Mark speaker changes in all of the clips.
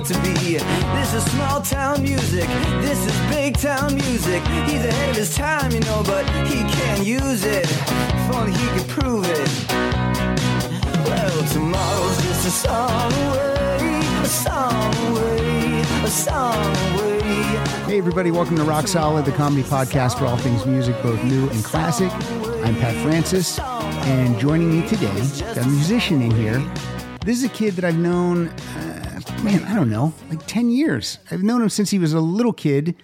Speaker 1: what to be. This is small town music. This is big town music. He's ahead of his time, you know, but he can't use it. If only he could prove it. Well, tomorrow's just a song away, a song away, a song away.
Speaker 2: Hey, everybody, welcome to Rock Solid, the comedy podcast for all things music, both new and classic. I'm Pat Francis, and joining me today, got a musician in here. This is a kid that I've known, uh, man, I don't know, like 10 years. I've known him since he was a little kid,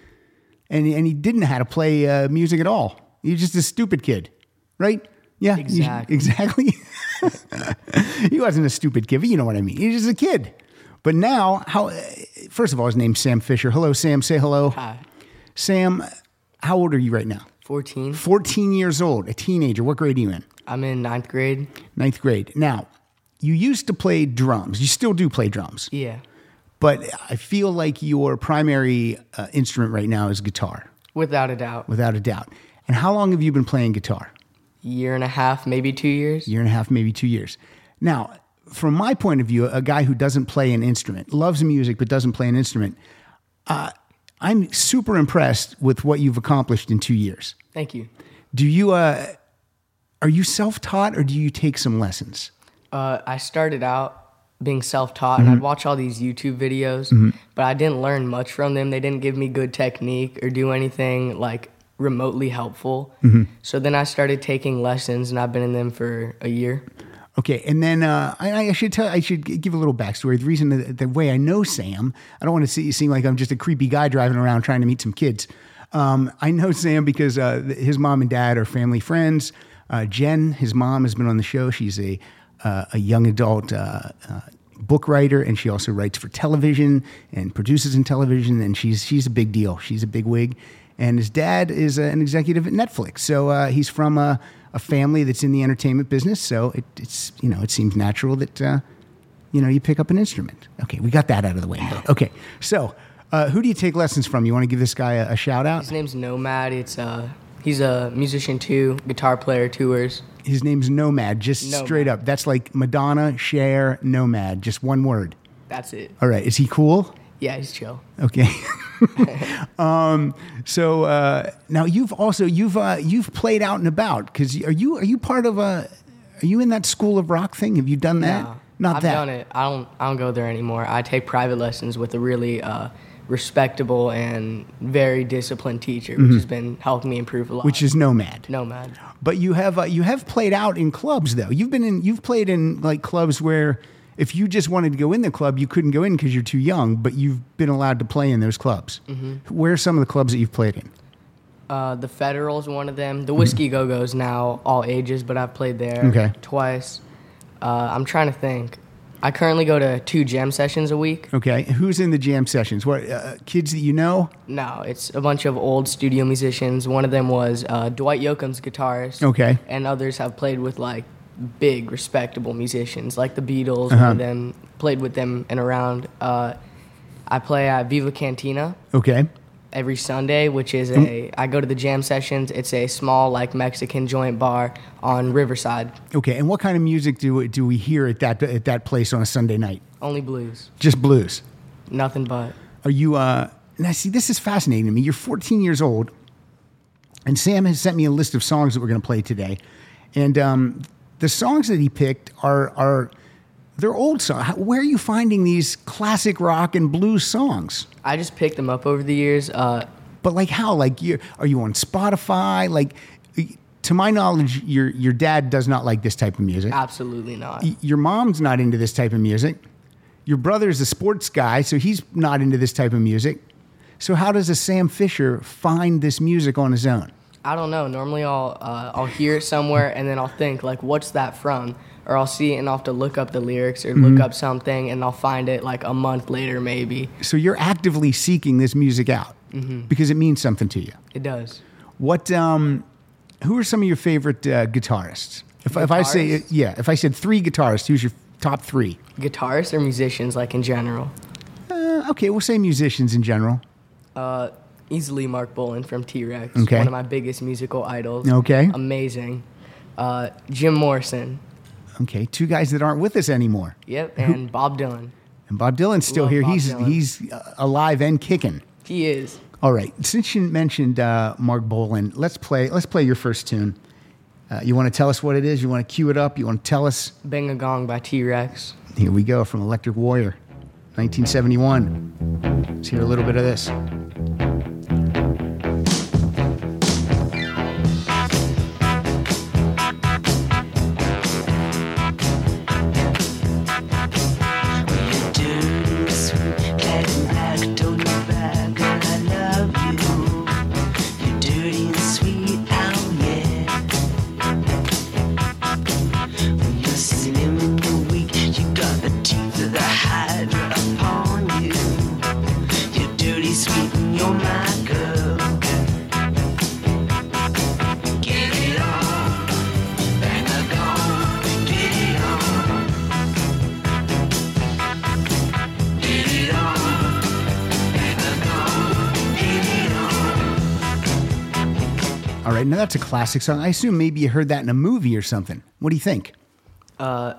Speaker 2: and, and he didn't know how to play uh, music at all. He was just a stupid kid, right? Yeah, you-
Speaker 3: Exactly.
Speaker 2: exactly. he wasn't a stupid kid, but you know what I mean. He was just a kid. But now, how? First of all, his name's Sam Fisher. Hello, Sam. Say hello.
Speaker 3: Hi.
Speaker 2: Sam, how old are you right now?
Speaker 3: 14.
Speaker 2: 14 years old, a teenager. What grade are you in?
Speaker 3: I'm in ninth grade.
Speaker 2: Ninth grade. Now, you used to play drums. You still do play drums,
Speaker 3: Yeah.
Speaker 2: but I feel like your primary uh, instrument right now is guitar,
Speaker 3: Without a doubt.
Speaker 2: without a doubt. And how long have you been playing guitar?
Speaker 3: Year and a half, maybe two years.
Speaker 2: year and a half, maybe two years. Now, from my point of view, a guy who doesn't play an instrument, loves music but doesn't play an instrument, uh, I'm super impressed with what you've accomplished in two years.
Speaker 3: Thank you.
Speaker 2: Do you, uh, are you self-taught or do you take some lessons?
Speaker 3: Uh, I started out being self taught
Speaker 2: Mm-hmm.
Speaker 3: and I'd watch all these YouTube videos, but I didn't learn much from them. They didn't give me good technique or do anything like remotely helpful.
Speaker 2: Mm-hmm.
Speaker 3: So then I started taking lessons and I've been in them for a year.
Speaker 2: Okay, and then uh, I, I should tell. I should give a little backstory. The reason, that, the way I know Sam, I don't want to see, seem like I'm just a creepy guy driving around trying to meet some kids. Um, I know Sam because uh, his mom and dad are family friends. Uh, Jen, his mom, has been on the show. She's a a young adult uh, uh, book writer, and she also writes for television and produces in television. And she's she's a big deal. She's a big wig. And his dad is uh, an executive at Netflix, so uh, he's from a, a family that's in the entertainment business. So it, it's you know it seems natural that uh, you know you pick up an instrument. Okay, we got that out of the way. Okay, so uh, who do you take lessons from? You want to give this guy a, a shout out?
Speaker 3: His name's Nomad. It's uh, he's a musician too, guitar player, tours.
Speaker 2: His name's Nomad, just
Speaker 3: Nomad.
Speaker 2: straight up. That's like Madonna, Cher, Nomad, just one word.
Speaker 3: That's it.
Speaker 2: All right, is he cool?
Speaker 3: Yeah, he's chill.
Speaker 2: Okay. um, so uh, now you've also you've uh, you've played out and about because are you are you part of a are you in that school of rock thing? Have you done that?
Speaker 3: No,
Speaker 2: Not
Speaker 3: I've
Speaker 2: that.
Speaker 3: done it. I don't. I don't go there anymore. I take private lessons with a really uh, respectable and very disciplined teacher, which has been helping me improve a lot.
Speaker 2: Mm-hmm. Which is Nomad.
Speaker 3: Nomad.
Speaker 2: But you have uh, you have played out in clubs though. You've been in you've played in like clubs where if you just wanted to go in the club, you couldn't go in because you're too young. But you've been allowed to play in those clubs.
Speaker 3: Mm-hmm.
Speaker 2: Where are some of the clubs that you've played in?
Speaker 3: Uh, the Federal's one of them. The Whiskey Go Go's now all ages, but I've played there
Speaker 2: Okay.
Speaker 3: twice. Uh, I'm trying to think. I currently go to two jam sessions a week.
Speaker 2: Okay, who's in the jam sessions? What uh, kids that you know?
Speaker 3: No, it's a bunch of old studio musicians. One of them was uh, Dwight Yoakam's guitarist.
Speaker 2: Okay.
Speaker 3: And others have played with like big, respectable musicians, like the Beatles.
Speaker 2: Uh-huh.
Speaker 3: One of them played with them and around. Uh, I play at Viva Cantina
Speaker 2: Okay,
Speaker 3: every Sunday, which is a. I go to the jam sessions. It's a small like Mexican joint bar on Riverside.
Speaker 2: okay. And what kind of music do do we hear at that at that place on a Sunday night?
Speaker 3: Only blues,
Speaker 2: Just blues.
Speaker 3: nothing but.
Speaker 2: Are you? Uh, now, see, this is fascinating to me. You're 14 years old, and Sam has sent me a list of songs that we're going to play today, and um, the songs that he picked are are they're old songs. How- Where are you finding these classic rock and blues songs?
Speaker 3: I just picked them up over the years. Uh,
Speaker 2: But like how? Like you are you on Spotify? Like to my knowledge, your your dad does not like this type of music.
Speaker 3: absolutely not.
Speaker 2: Your mom's not into this type of music. Your brother's a sports guy, so he's not into this type of music. So how does a Sam Fisher find this music on his own?
Speaker 3: I don't know. Normally, I'll uh, I'll hear it somewhere and then I'll think like, "What's that from?" Or I'll see it and I'll have to look up the lyrics or
Speaker 2: Mm-hmm.
Speaker 3: look up something and I'll find it like a month later, maybe.
Speaker 2: So you're actively seeking this music out because it means something to you.
Speaker 3: It does.
Speaker 2: What? Um, who are some of your favorite uh, guitarists? If, if I say yeah, if I said three guitarists, who's your top three?
Speaker 3: Guitarists or musicians, like in general.
Speaker 2: Uh, okay, we'll say musicians in general.
Speaker 3: Uh, easily Marc Bolan from T Rex.
Speaker 2: Okay.
Speaker 3: One of my biggest musical idols.
Speaker 2: Okay.
Speaker 3: Amazing. Uh, Jim Morrison.
Speaker 2: Okay, two guys that aren't with us anymore.
Speaker 3: Yep. And Bob Dylan.
Speaker 2: And Bob Dylan's still
Speaker 3: Love
Speaker 2: here.
Speaker 3: Bob
Speaker 2: he's
Speaker 3: Dylan.
Speaker 2: he's uh, alive and kicking.
Speaker 3: He is.
Speaker 2: All right. Since you mentioned uh, Marc Bolan, let's play. Let's play your first tune. Uh, you want to tell us what it is? You want to cue it up? You want to tell us?
Speaker 3: Bang a Gong by T Rex.
Speaker 2: Here we go from Electric Warrior, 1971. Let's hear a little bit of this. All right. Now that's a classic song. I assume maybe you heard that in a movie or something. What do you think?
Speaker 3: Uh,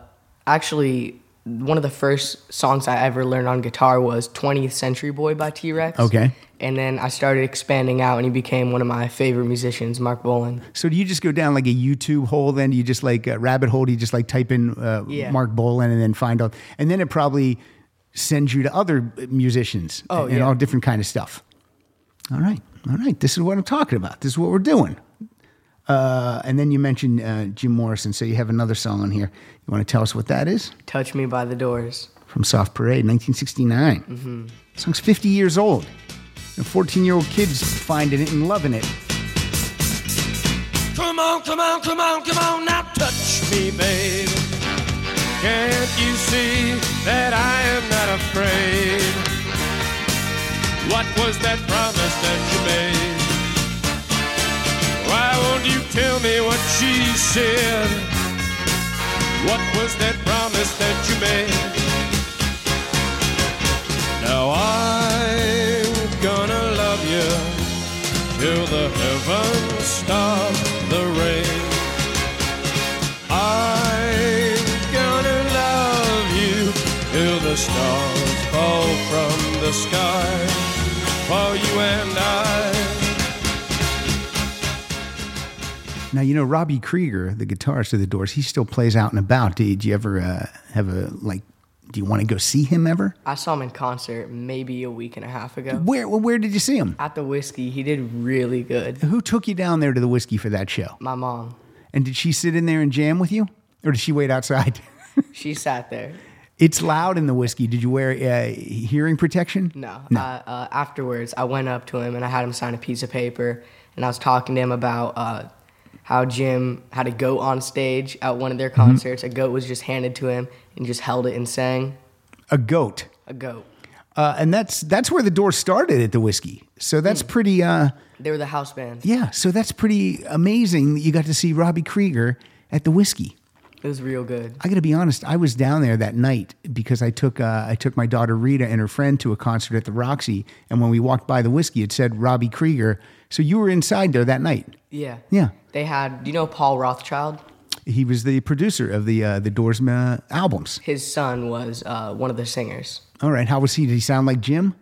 Speaker 3: actually, one of the first songs I ever learned on guitar was 20th Century Boy by T Rex.
Speaker 2: Okay.
Speaker 3: And then I started expanding out, and he became one of my favorite musicians, Marc Bolan.
Speaker 2: So do you just go down like a YouTube hole? Then do you just like a rabbit hole? Do you just like type in uh,
Speaker 3: Yeah.
Speaker 2: Marc Bolan and then find out, and then it probably sends you to other musicians
Speaker 3: Oh,
Speaker 2: and,
Speaker 3: yeah.
Speaker 2: all different kind of stuff. All right, all right. This is what I'm talking about. This is what we're doing. Uh, and then you mentioned uh, Jim Morrison, so you have another song on here. You want to tell us what that is?
Speaker 3: Touch Me by the Doors.
Speaker 2: From Soft Parade, 1969.
Speaker 3: Mm-hmm.
Speaker 2: Song's 50 years old. And 14 year old kids finding it and loving it.
Speaker 4: Come on, come on, come on, come on, now touch me, baby. Can't you see that I am not afraid? What was that promise that you made? Why won't you tell me what she said? What was that promise that you made? Now I'm
Speaker 2: Now, you know, Robbie Krieger, the guitarist of the Doors, he still plays out and about. Did you ever uh, have a, like, do you want to go see him ever?
Speaker 3: I saw him in concert maybe a week and a half ago.
Speaker 2: Where, well, where did you see him?
Speaker 3: At the Whiskey, he did really good.
Speaker 2: Who took you down there to the whiskey for that show?
Speaker 3: My mom,
Speaker 2: And did she sit in there and jam with you? Or did she wait outside?
Speaker 3: she sat there.
Speaker 2: it's loud in the whiskey. Did you wear uh, hearing protection?
Speaker 3: No. I, uh, afterwards, I went up to him and I had him sign a piece of paper, and I was talking to him about uh, how Jim had a goat on stage at one of their concerts. A goat was just handed to him and just held it and sang.
Speaker 2: A goat.
Speaker 3: A goat.
Speaker 2: Uh, and that's that's where the door started at the whiskey. So that's pretty. Uh,
Speaker 3: They were the house band.
Speaker 2: yeah. So that's pretty amazing that you got to see Robbie Krieger at the whiskey.
Speaker 3: It was real good.
Speaker 2: I got to be honest. I was down there that night because I took uh, I took my daughter Rita and her friend to a concert at the Roxy, and when we walked by the whiskey, it said Robbie Krieger. So you were inside there that night.
Speaker 3: Yeah.
Speaker 2: Yeah,
Speaker 3: They had, do you know Paul Rothchild?
Speaker 2: he was the producer of the uh, the Doors uh, albums.
Speaker 3: His son was uh, one of the singers,
Speaker 2: All right, how was he? Did he sound like Jim?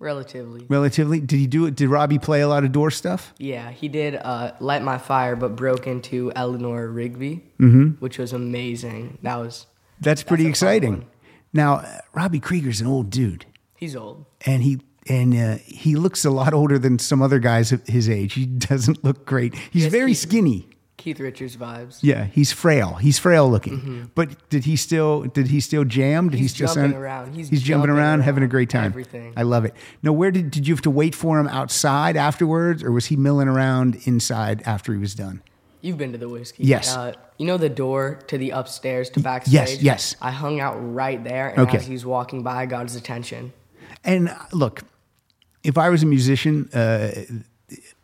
Speaker 3: relatively.
Speaker 2: Relatively. Did he do it? Did Robbie play a lot of Doors stuff?
Speaker 3: Yeah, he did uh, Light My Fire, but broke into Eleanor Rigby,
Speaker 2: Mm-hmm.
Speaker 3: which was amazing. That was,
Speaker 2: That's pretty
Speaker 3: a
Speaker 2: exciting. Now, uh, Robbie Krieger's an old dude,
Speaker 3: he's old.
Speaker 2: and he and uh, he looks a lot older than some other guys of his age. He doesn't look great. He's
Speaker 3: Yes,
Speaker 2: very
Speaker 3: he-
Speaker 2: skinny.
Speaker 3: Keith Richards vibes.
Speaker 2: Yeah, he's frail. He's frail looking. But did he still did he still jam? Did he
Speaker 3: Mm-hmm. He's
Speaker 2: still
Speaker 3: jumping
Speaker 2: sound-
Speaker 3: around. He's
Speaker 2: He's jumping
Speaker 3: jumping
Speaker 2: around, having a great time.
Speaker 3: Everything.
Speaker 2: I love it. Now, where did did you have to wait for him outside afterwards, or was he milling around inside after he was done?
Speaker 3: You've been to the whiskey.
Speaker 2: Yes.
Speaker 3: Uh, you know the door to the upstairs to backstage?
Speaker 2: yes, yes.
Speaker 3: I hung out right there, and
Speaker 2: Okay.
Speaker 3: as he was walking by, I got his attention.
Speaker 2: And uh, look, if I was a musician uh,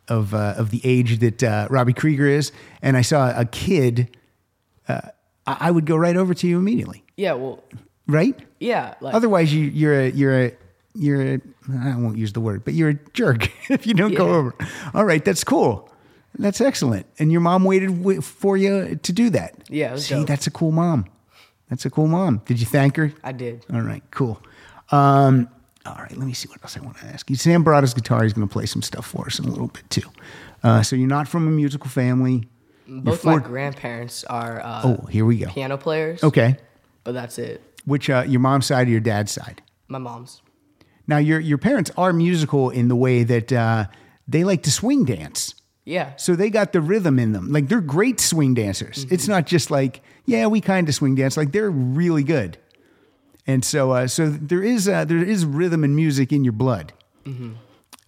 Speaker 2: of uh, of the age that uh, Robbie Krieger is, and I saw a kid, uh, I, I would go right over to you immediately,
Speaker 3: Yeah, well,
Speaker 2: right?
Speaker 3: yeah. Like,
Speaker 2: Otherwise, you, you're a you're a you're a I won't use the word, but you're a jerk if you don't go over. All right, that's cool. That's excellent. And your mom waited for you to do that.
Speaker 3: Yeah,
Speaker 2: See,
Speaker 3: dope.
Speaker 2: that's a cool mom. That's a cool mom. Did you thank her?
Speaker 3: I did.
Speaker 2: All right, cool. Um, all right, let me see what else I want to ask you. Sam brought his guitar. He's going to play some stuff for us in a little bit too. Uh, so you're not from a musical family.
Speaker 3: Both my grandparents are uh,
Speaker 2: Oh, here we go.
Speaker 3: piano players.
Speaker 2: Okay.
Speaker 3: But that's it.
Speaker 2: Which uh, your mom's side or your dad's side?
Speaker 3: My mom's.
Speaker 2: Now your your parents are musical in the way that uh, they like to swing dance.
Speaker 3: Yeah.
Speaker 2: So they got the rhythm in them. Like they're great swing dancers. It's not just like, yeah, we kind of swing dance. Like they're really good. And so, uh, so there is uh, there is rhythm and music in your blood.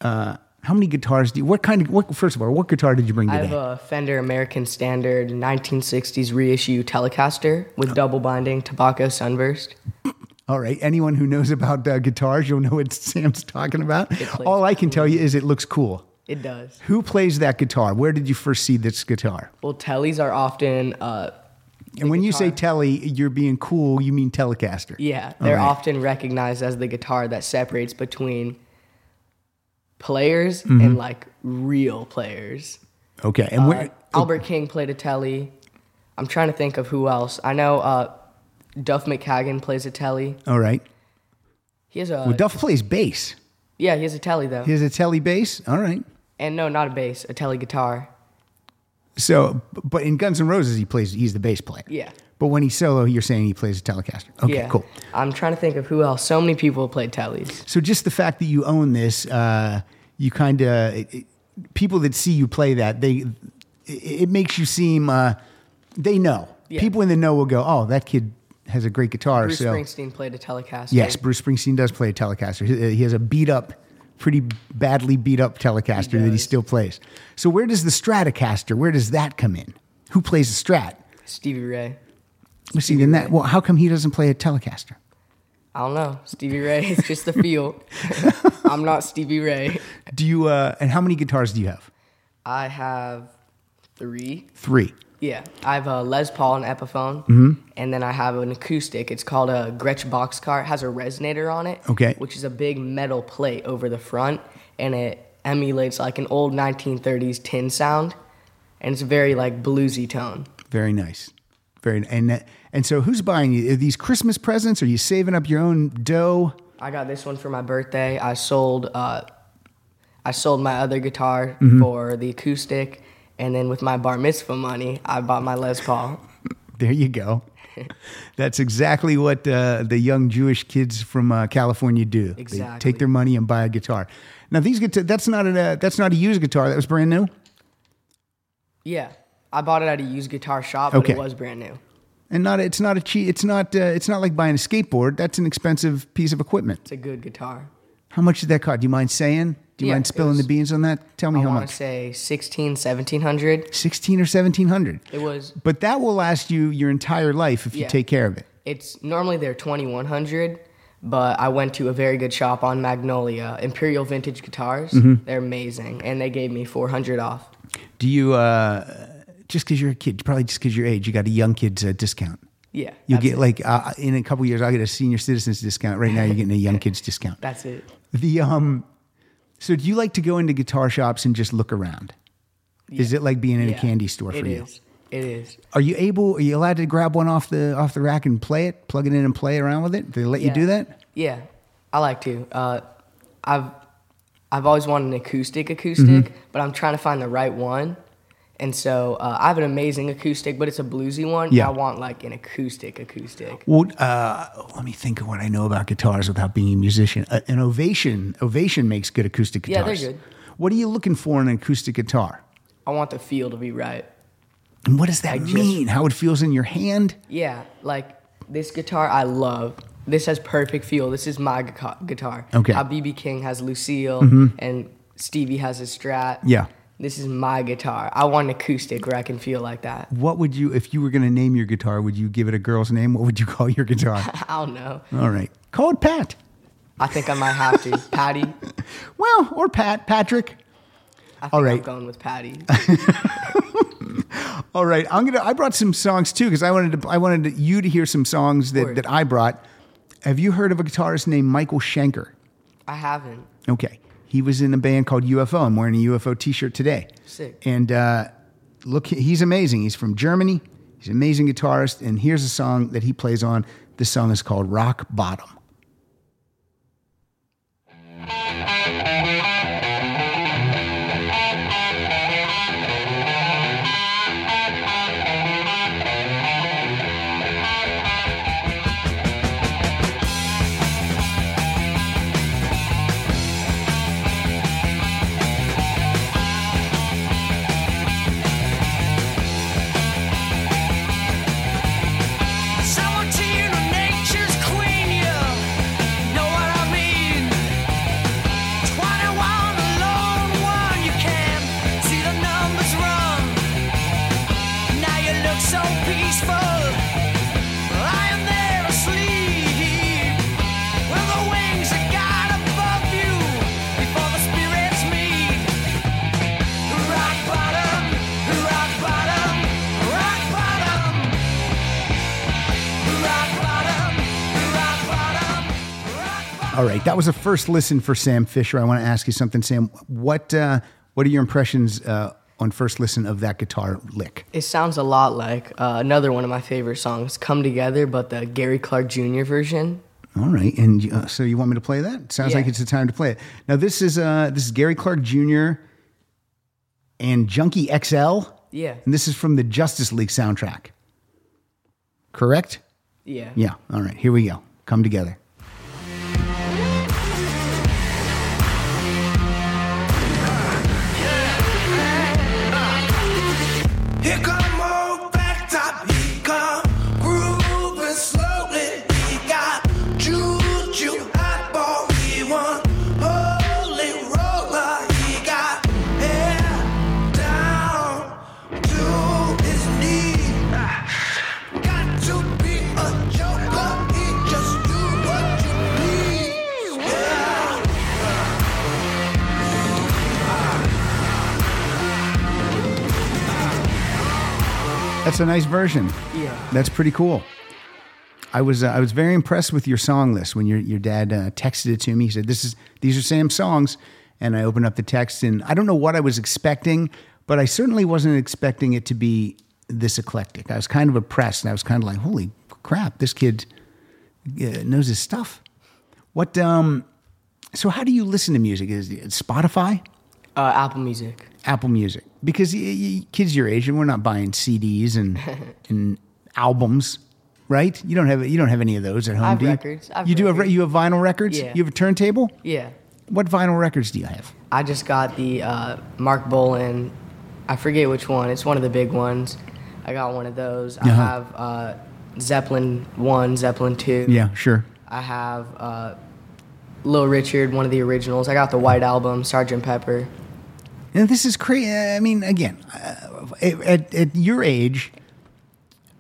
Speaker 2: Uh, how many guitars do you? What kind of? What first of all, what guitar did you bring Today?
Speaker 3: I have a Fender American Standard 1960s reissue Telecaster with double binding Tobacco Sunburst.
Speaker 2: all right. Anyone who knows about uh, guitars, you'll know what Sam's talking about. All I can tell you is it looks cool.
Speaker 3: It does.
Speaker 2: Who plays that guitar? Where did you first see this guitar?
Speaker 3: Well, Tellys are often, uh,
Speaker 2: And when you say
Speaker 3: guitar.
Speaker 2: telly, you're being cool. You mean Telecaster?
Speaker 3: yeah, they're
Speaker 2: right.
Speaker 3: often recognized as the guitar that separates between players
Speaker 2: Mm-hmm.
Speaker 3: and like real players.
Speaker 2: Okay. And
Speaker 3: Uh,
Speaker 2: where?
Speaker 3: Albert King played a Telly. I'm trying to think of who else. I know uh, Duff McKagan plays a Telly.
Speaker 2: All right.
Speaker 3: He has a
Speaker 2: Well, Duff plays bass.
Speaker 3: yeah, he has a Telly though.
Speaker 2: He has a telly bass. All right.
Speaker 3: and no, not a bass, a Telly guitar.
Speaker 2: So, but in Guns N' Roses, he plays. He's the bass player.
Speaker 3: Yeah.
Speaker 2: But when he's solo, you're saying he plays a Telecaster. Okay,
Speaker 3: yeah.
Speaker 2: cool.
Speaker 3: I'm trying to think of who else. So many people played Tellys.
Speaker 2: So just the fact that you own this, uh, you kind of people that see you play that they it, it makes you seem uh, they know.
Speaker 3: Yeah.
Speaker 2: People in the know will go, "Oh, that kid has a great guitar."
Speaker 3: Bruce
Speaker 2: so
Speaker 3: Springsteen played a Telecaster.
Speaker 2: yes, Bruce Springsteen does play a Telecaster. He, he has a beat up, pretty badly beat up Telecaster that he still plays. So where does the Stratocaster? Where does that come in? Who plays the Strat?
Speaker 3: Stevie Ray.
Speaker 2: Let's see. Then that. Well, how come he doesn't play a Telecaster?
Speaker 3: I don't know. Stevie Ray. It's just the feel. I'm not Stevie Ray.
Speaker 2: Do you? Uh, and how many guitars do you have?
Speaker 3: I have three.
Speaker 2: Three.
Speaker 3: Yeah, I have a Les Paul and Epiphone,
Speaker 2: Mm-hmm.
Speaker 3: and then I have an acoustic. It's called a Gretsch Boxcar. It has a resonator on it,
Speaker 2: Okay.
Speaker 3: which is a big metal plate over the front, and it emulates like an old 1930s tin sound, and it's a very like bluesy tone.
Speaker 2: Very nice. Very and that- and so who's buying you are these Christmas presents? Are you saving up your own dough?
Speaker 3: I got this one for my birthday. I sold uh, I sold my other guitar
Speaker 2: Mm-hmm.
Speaker 3: for the acoustic, and then with my bar mitzvah money, I bought my Les Paul.
Speaker 2: There you go. That's exactly what uh, the young Jewish kids from uh, California do. They
Speaker 3: Exactly.
Speaker 2: take their money and buy a guitar. Now these guitar that's not a uh, that's not a used guitar. That was brand new.
Speaker 3: Yeah, I bought it at a used guitar shop, but
Speaker 2: Okay.
Speaker 3: it was brand new.
Speaker 2: And not it's not a cheap it's not uh, it's not like buying a skateboard. That's an expensive piece of equipment.
Speaker 3: It's a good guitar.
Speaker 2: How much did that cost? Do you mind saying? Do you
Speaker 3: Yeah,
Speaker 2: mind spilling
Speaker 3: was-
Speaker 2: the beans on that? Tell me
Speaker 3: I
Speaker 2: how much.
Speaker 3: I want to say 16, 1700.
Speaker 2: 16 or 1700.
Speaker 3: It was.
Speaker 2: But that will last you your entire life if you take care of it.
Speaker 3: It's normally they're 2100, but I went to a very good shop on Magnolia, Imperial Vintage Guitars.
Speaker 2: Mm-hmm.
Speaker 3: They're amazing, and they gave me 400 off.
Speaker 2: Do you uh just because you're a kid, probably just because your age, you got a young kid's uh, discount.
Speaker 3: Yeah,
Speaker 2: You'll get
Speaker 3: it.
Speaker 2: like uh, in a couple years, I'll get a senior citizens discount. Right now, you're getting a young kids discount.
Speaker 3: That's it.
Speaker 2: The um, so do you like to go into guitar shops and just look around? Is it like being in a candy store for
Speaker 3: It
Speaker 2: you?
Speaker 3: is. It is.
Speaker 2: Are you able? Are you allowed to grab one off the off the rack and play it, plug it in and play around with it? Do they let you do that?
Speaker 3: Yeah, I like to. Uh, I've I've always wanted an acoustic acoustic,
Speaker 2: Mm-hmm.
Speaker 3: but I'm trying to find the right one. And so uh, I have an amazing acoustic, but it's a bluesy one.
Speaker 2: Yeah.
Speaker 3: I want like an acoustic acoustic.
Speaker 2: Well, uh, let me think of what I know about guitars without being a musician. Uh, an Ovation, Ovation makes good acoustic guitars.
Speaker 3: Yeah, they're good.
Speaker 2: What are you looking for in an acoustic guitar?
Speaker 3: I want the feel to be right.
Speaker 2: And what does that
Speaker 3: I just-
Speaker 2: mean? How it feels in your hand?
Speaker 3: Yeah, like this guitar I love. This has perfect feel. This is my gu- guitar.
Speaker 2: Okay.
Speaker 3: How BB King has Lucille and Stevie has his Strat.
Speaker 2: Yeah.
Speaker 3: This is my guitar. I want an acoustic where I can feel like that.
Speaker 2: What would you, if you were going to name your guitar, would you give it a girl's name? What would you call your guitar?
Speaker 3: I don't know.
Speaker 2: All right. Call it Pat.
Speaker 3: I think I might have to. Patty.
Speaker 2: Well, or Pat, Patrick.
Speaker 3: I think
Speaker 2: All right.
Speaker 3: I'm going with Patty.
Speaker 2: All right. I'm going to, I brought some songs too, because I wanted to, I wanted to, you to hear some songs that,
Speaker 3: Word.
Speaker 2: that I brought. Have you heard of a guitarist named Michael Schenker?
Speaker 3: I haven't.
Speaker 2: Okay. He was in a band called UFO. I'm wearing a UFO t shirt today.
Speaker 3: Sick.
Speaker 2: And uh, look, he's amazing. He's from Germany. He's an amazing guitarist, and here's a song that he plays on. This song is called Rock Bottom. All right, that was a first listen for Sam Fisher. I want to ask you something, Sam. What uh, what are your impressions uh, on first listen of that guitar lick?
Speaker 3: It sounds a lot like uh, another one of my favorite songs, "Come Together," but the Gary Clark Jr. version.
Speaker 2: All right, and uh, so you want me to play that? Sounds
Speaker 3: Yeah.
Speaker 2: like it's the time to play it. Now this is uh, this is Gary Clark Jr. and Junkie XL,
Speaker 3: Yeah,
Speaker 2: and this is from the Justice League soundtrack. Correct?
Speaker 3: yeah.
Speaker 2: Yeah. All right, here we go. Come together. That's a nice version.
Speaker 3: Yeah.
Speaker 2: That's pretty cool. I was uh, I was very impressed with your song list when your your dad uh, texted it to me. He said, "This is these are Sam's songs," and I opened up the text and I don't know what I was expecting, but I certainly wasn't expecting it to be this eclectic. I was kind of impressed, and I was kind of like, "Holy crap, this kid uh, knows his stuff." What um? So how do you listen to music? Is it Spotify?
Speaker 3: Uh, Apple Music.
Speaker 2: Apple Music because y- y- kids your age and we're not buying CDs and and albums, right? You don't have you don't have any of those at home, I
Speaker 3: have
Speaker 2: do you?
Speaker 3: records. I have
Speaker 2: you do have re-
Speaker 3: records.
Speaker 2: you have vinyl records.
Speaker 3: Yeah.
Speaker 2: You have a turntable.
Speaker 3: Yeah.
Speaker 2: What vinyl records do you have?
Speaker 3: I just got the uh, Marc Bolan. I forget which one. It's one of the big ones. I got one of those. I
Speaker 2: Uh-huh.
Speaker 3: have uh, Zeppelin one, Zeppelin two.
Speaker 2: Yeah, sure.
Speaker 3: I have uh, Little Richard, one of the originals. I got the White Album, Sergeant Pepper.
Speaker 2: And this is crazy. I mean, again, uh, at, at your age,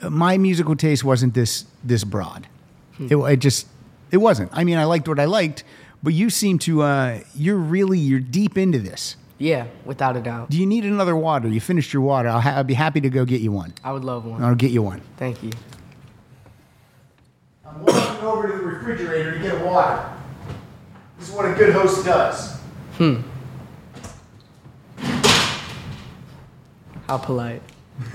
Speaker 2: uh, my musical taste wasn't this this broad.
Speaker 3: Hmm.
Speaker 2: It, it just it wasn't. I mean, I liked what I liked, but you seem to uh, you're really you're deep into this.
Speaker 3: Yeah, without a doubt.
Speaker 2: Do you need another water? You finished your water. I'll, ha- I'll be happy to go get you one.
Speaker 3: I would love one.
Speaker 2: I'll get you one.
Speaker 3: Thank you.
Speaker 2: I'm walking over to the refrigerator to get a water. This is what a good host does.
Speaker 3: How polite.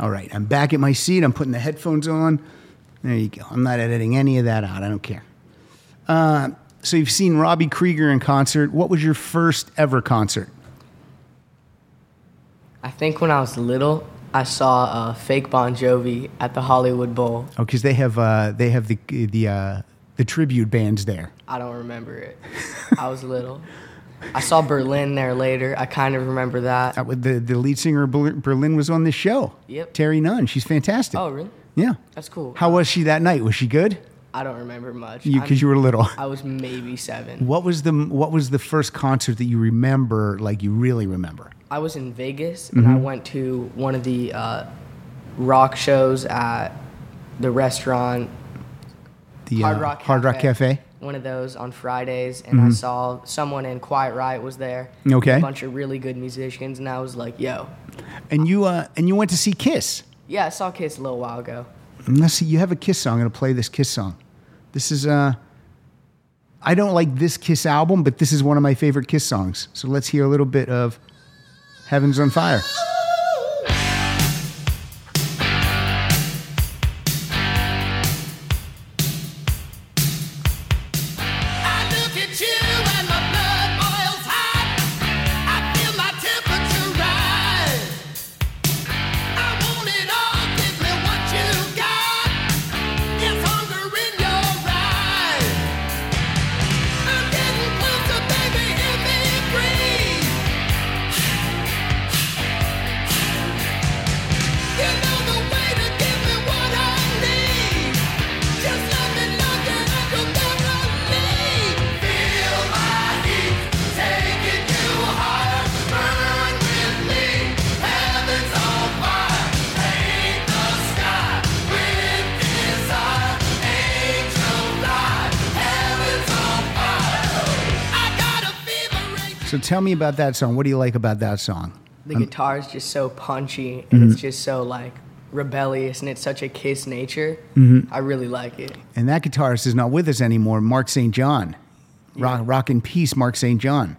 Speaker 2: All right, I'm back at my seat. I'm putting the headphones on. There you go. I'm not editing any of that out. I don't care. Uh, so you've seen Robbie Krieger in concert. What was your first ever concert?
Speaker 3: I think when I was little, I saw uh, fake Bon Jovi at the Hollywood Bowl.
Speaker 2: Oh, because they have uh, they have the the uh, the tribute bands there.
Speaker 3: I don't remember it. I was little. I saw Berlin there later. I kind of remember that.
Speaker 2: Uh, with the the lead singer of Berlin was on this show.
Speaker 3: Yep.
Speaker 2: Terry Nunn. She's fantastic.
Speaker 3: Oh, really?
Speaker 2: Yeah.
Speaker 3: That's cool.
Speaker 2: How was she that night? Was she good?
Speaker 3: I don't remember much.
Speaker 2: You because you were little.
Speaker 3: I was maybe seven.
Speaker 2: What was the What was the first concert that you remember? Like you really remember?
Speaker 3: I was in Vegas and I went to one of the uh, rock shows at the restaurant
Speaker 2: The
Speaker 3: Hard
Speaker 2: uh,
Speaker 3: Rock
Speaker 2: Hard Rock Cafe.
Speaker 3: One of those on Fridays, and I saw someone in Quiet Riot was there.
Speaker 2: Okay.
Speaker 3: A bunch of really good musicians, and I was like, "Yo,
Speaker 2: And you uh, and you went to see Kiss.
Speaker 3: yeah, I saw Kiss a little while ago."
Speaker 2: And let's see, you have a Kiss song. I'm gonna play this Kiss song. This is uh, I don't like this Kiss album, but this is one of my favorite Kiss songs. So let's hear a little bit of "Heaven's on Fire." So tell me about that song. What do you like about that song?
Speaker 3: The guitar is just so punchy and it's just so like rebellious and it's such a Kiss nature. I really like it.
Speaker 2: And that guitarist is not with us anymore. Mark St. John, rock, rock in peace, Mark St. John,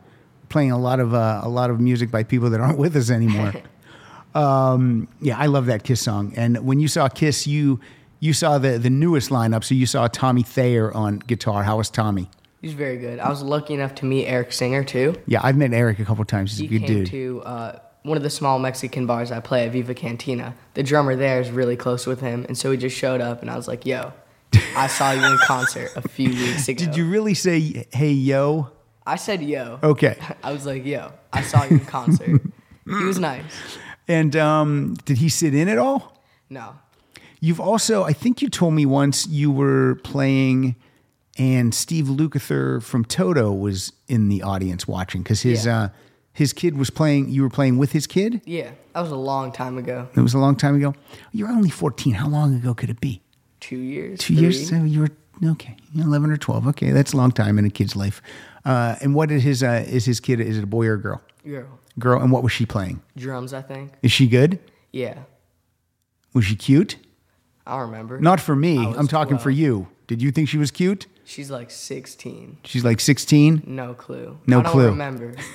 Speaker 2: playing a lot of uh, a lot of music by people that aren't with us anymore. um, yeah, I love that Kiss song. And when you saw Kiss, you you saw the the newest lineup. So you saw Tommy Thayer on guitar. How was Tommy?
Speaker 3: He's very good. I was lucky enough to meet Eric Singer too.
Speaker 2: Yeah, I've met Eric a couple times. He's
Speaker 3: He
Speaker 2: a good
Speaker 3: came
Speaker 2: dude.
Speaker 3: to uh, one of the small Mexican bars I play at Viva Cantina. The drummer there is really close with him, and so he just showed up, and I was like, "Yo, I saw you in concert a few weeks ago."
Speaker 2: Did you really say, "Hey, yo"?
Speaker 3: I said, "Yo."
Speaker 2: Okay.
Speaker 3: I was like, "Yo, I saw you in concert." he was nice.
Speaker 2: And um, did he sit in at all?
Speaker 3: No,
Speaker 2: You've also, I think you told me once you were playing, and Steve Lukather from Toto was in the audience watching because his
Speaker 3: Yeah.
Speaker 2: uh, his kid was playing. You were playing with his kid.
Speaker 3: yeah, that was a long time ago.
Speaker 2: It was a long time ago. You're only 14. How long ago could it be?
Speaker 3: Two years.
Speaker 2: Two years. So you were okay, 11 or 12. Okay, that's a long time in a kid's life. Uh, and what is his uh, is his kid? Is it a boy or a girl?
Speaker 3: Girl.
Speaker 2: Girl. And what was she playing?
Speaker 3: Drums, I think.
Speaker 2: Is she good?
Speaker 3: Yeah,
Speaker 2: Was she cute?
Speaker 3: I remember.
Speaker 2: Not for me. I'm talking for you. Did you think she was cute?
Speaker 3: She's like 16.
Speaker 2: She's like 16.
Speaker 3: No clue.
Speaker 2: No
Speaker 3: I don't
Speaker 2: clue.
Speaker 3: remember.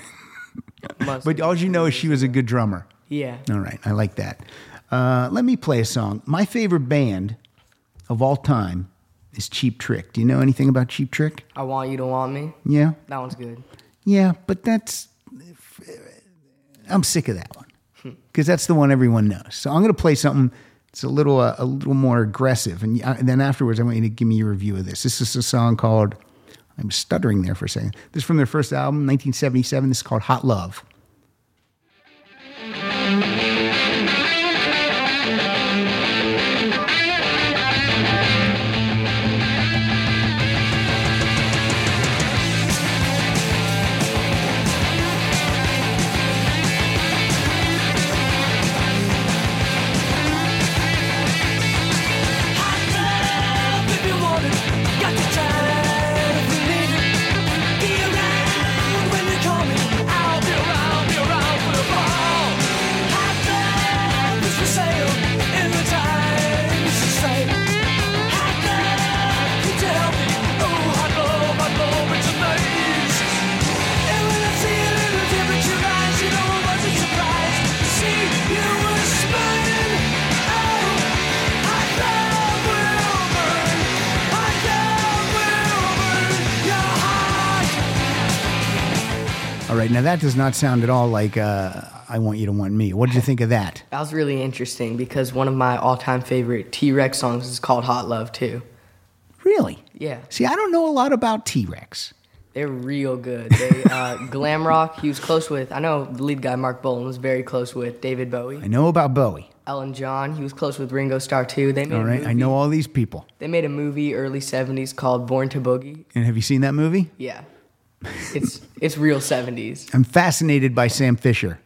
Speaker 2: But all you know is she was a good drummer.
Speaker 3: Yeah.
Speaker 2: All right, I like that. Uh, let me play a song. My favorite band of all time is Cheap Trick. Do you know anything about Cheap Trick?
Speaker 3: I want you to want me.
Speaker 2: Yeah,
Speaker 3: That one's good.
Speaker 2: yeah, but that's I'm sick of that one because that's the one everyone knows. So I'm going to play something. It's a little uh, a little more aggressive, and, y- and then afterwards, I want you to give me your review of this. This is a song called. I'm stuttering there for a second. This is from their first album, 1977. This is called Hot Love. Right, now that does not sound at all like uh, I Want You to Want Me. What did you think of that?
Speaker 3: That was really interesting because one of my all-time favorite T-Rex songs is called "Hot Love" too.
Speaker 2: Really?
Speaker 3: Yeah,
Speaker 2: See, I don't know a lot about T Rex.
Speaker 3: they're real good. They uh, glam rock. He was close with. I know the lead guy Marc Bolan was very close with David Bowie.
Speaker 2: I know about Bowie.
Speaker 3: Elton John. He was close with Ringo Starr too. They made
Speaker 2: All
Speaker 3: movie.
Speaker 2: I know all these people.
Speaker 3: They made a movie early '70s called "Born to Boogie."
Speaker 2: And have you seen that movie?
Speaker 3: Yeah, it's it's real '70s.
Speaker 2: I'm fascinated by Sam Fisher.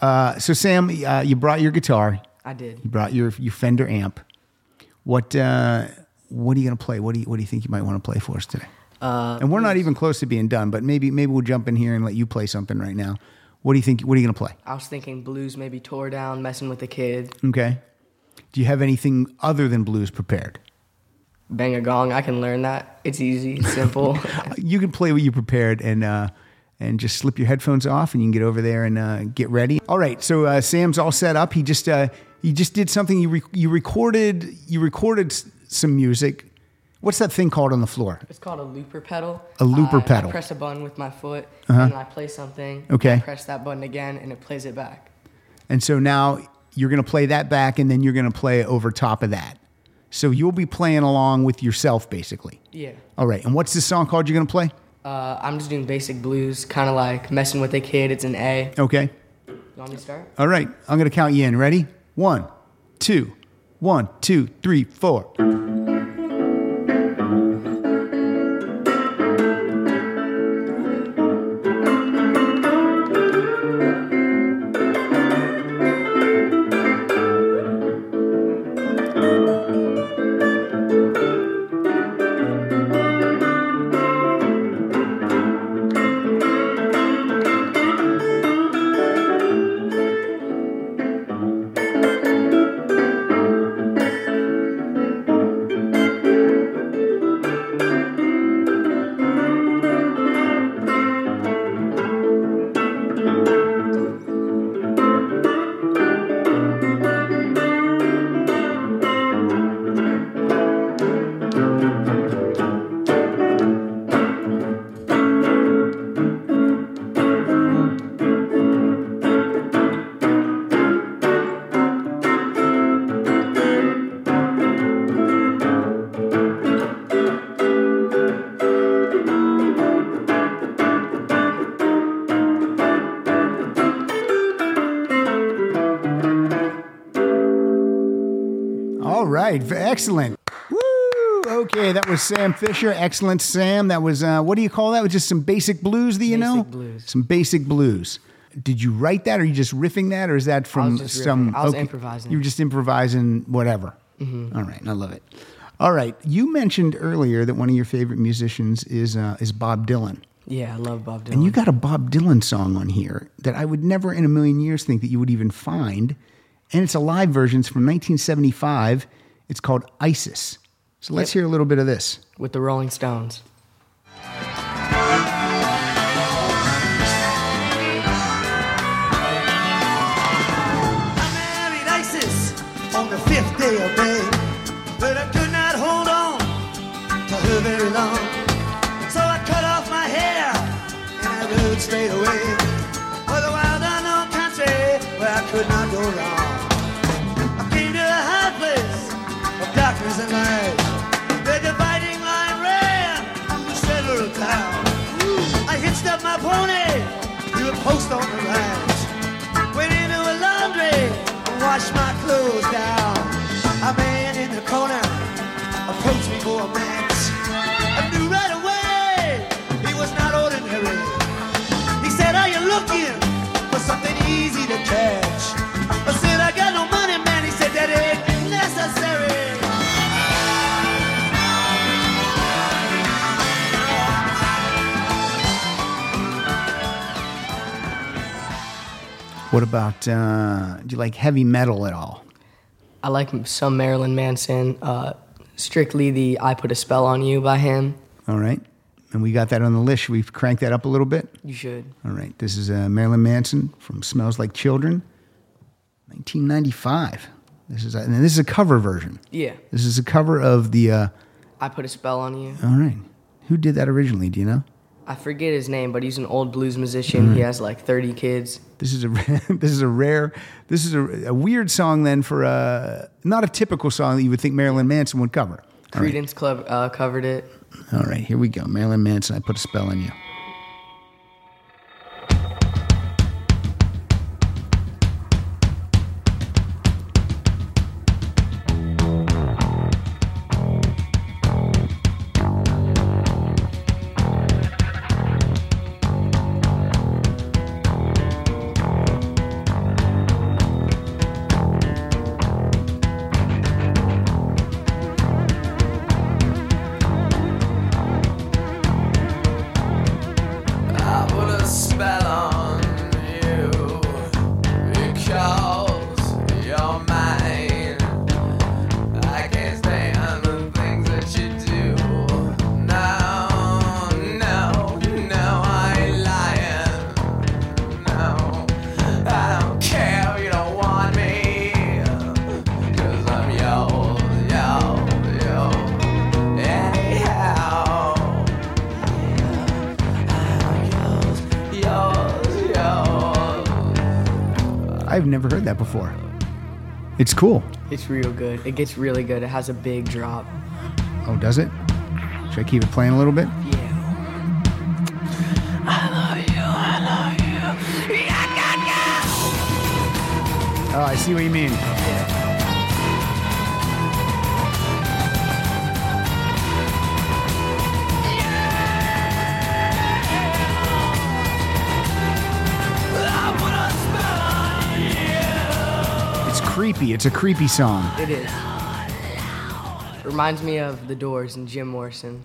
Speaker 2: Uh, so, Sam, uh, you brought your guitar.
Speaker 3: I did.
Speaker 2: You brought your your Fender amp. What uh, what are you going to play? What do you what do you think you might want to play for us today?
Speaker 3: Uh,
Speaker 2: and we're not even close to being done, but maybe maybe we'll jump in here and let you play something right now. What do you think? What are you going to play?
Speaker 3: I was thinking blues, maybe tore down, messing with the kid.
Speaker 2: Okay. Do you have anything other than blues prepared?
Speaker 3: Bang a gong. I can learn that. It's easy, it's simple.
Speaker 2: You can play what you prepared and uh, and just slip your headphones off, and you can get over there and uh, get ready. All right. So uh, Sam's all set up. He just uh, he just did something. You re- you recorded you recorded s- some music. What's that thing called on the floor?
Speaker 3: It's called a looper pedal.
Speaker 2: A looper
Speaker 3: Uh,
Speaker 2: pedal. Uh-huh.
Speaker 3: I press a button with my foot, and I play something.
Speaker 2: Okay.
Speaker 3: I press that button again, and it plays it back.
Speaker 2: And so now you're going to play that back, and then you're going to play over top of that. So you'll be playing along with yourself, basically.
Speaker 3: Yeah.
Speaker 2: All right. And what's the song called you're going to play?
Speaker 3: Uh, I'm just doing basic blues, kind of like messing with a kid. It's an A.
Speaker 2: Okay.
Speaker 3: You want me to start?
Speaker 2: All right. I'm going to count you in. Ready? One, two, one, two, three, four. Sam Fisher. Excellent, Sam. That was uh, what do you call that? Was just some basic blues that you
Speaker 3: Basic
Speaker 2: know?
Speaker 3: blues.
Speaker 2: Some basic blues. Did you write that, or are you just riffing that, or is that from some?
Speaker 3: riffing. I was improvising.
Speaker 2: You were just improvising, whatever.
Speaker 3: Mm-hmm.
Speaker 2: All right, I love it. All right, you mentioned earlier that one of your favorite musicians is uh, is Bob Dylan.
Speaker 3: Yeah, I love Bob Dylan.
Speaker 2: And you got a Bob Dylan song on here that I would never in a million years think that you would even find. And it's a live version. It's from 1975. It's called Isis. So let's
Speaker 3: Yep.
Speaker 2: hear a little bit of this.
Speaker 3: with the Rolling Stones.
Speaker 5: On the right. Went into a laundry and washed my clothes down. A man in the corner approached me for a match. I knew right away he was not ordinary. He said, Are you looking for something easy to catch?
Speaker 2: What about, uh, do you like heavy metal at all?
Speaker 3: I like some Marilyn Manson. Uh, strictly the "I Put a Spell on You" by him.
Speaker 2: All right. And we got that on the list. Should we crank that up a little bit?
Speaker 3: You should.
Speaker 2: All right. This is uh, Marilyn Manson from Smells Like Children, 1995. This is a, and this is a cover version.
Speaker 3: Yeah,
Speaker 2: This is a cover of the. Uh,
Speaker 3: "I Put a Spell on You."
Speaker 2: all right. Who did that originally? Do you know?
Speaker 3: I forget his name, but he's an old blues musician. He has like 30 kids.
Speaker 2: This is a this is a rare this is a, a weird song then for a not a typical song that you would think Marilyn Manson would cover. All right.
Speaker 3: Creedence Club uh, covered it.
Speaker 2: All right, here we go. Marilyn Manson, I put a spell on you. It's cool.
Speaker 3: It's real good. It gets really good. It has a big drop.
Speaker 2: Oh, does it? Should I keep it playing a little bit?
Speaker 3: Yeah. I love you. I love you.
Speaker 2: Oh, I see what you mean. It's creepy. It's a creepy song
Speaker 3: It is. Reminds me of The Doors and Jim Morrison.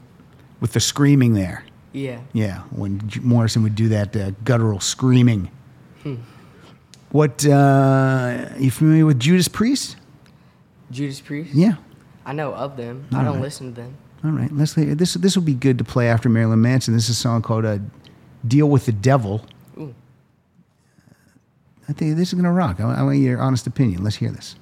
Speaker 2: with the screaming there.
Speaker 3: Yeah.
Speaker 2: Yeah, when J- Morrison would do that uh, guttural screaming. What, uh, you familiar with Judas Priest?
Speaker 3: Judas Priest?
Speaker 2: Yeah.
Speaker 3: I know of them. I don't listen to them.
Speaker 2: All right, let's this this will be good to play after Marilyn Manson. This is a song called uh, "Deal with the Devil." I think this is gonna rock. I, I want your honest opinion. Let's hear this.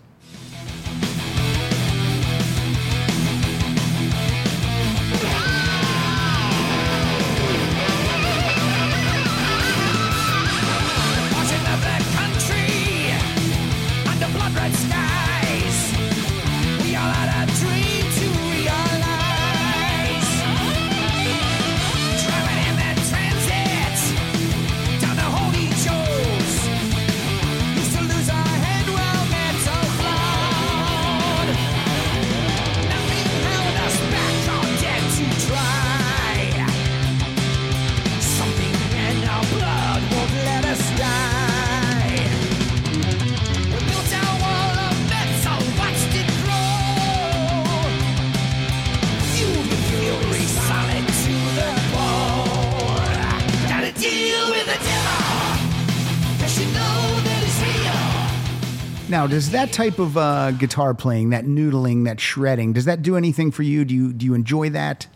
Speaker 2: Does that type of uh, guitar playing, that noodling, that shredding, does that do anything for you? Do you do you enjoy that?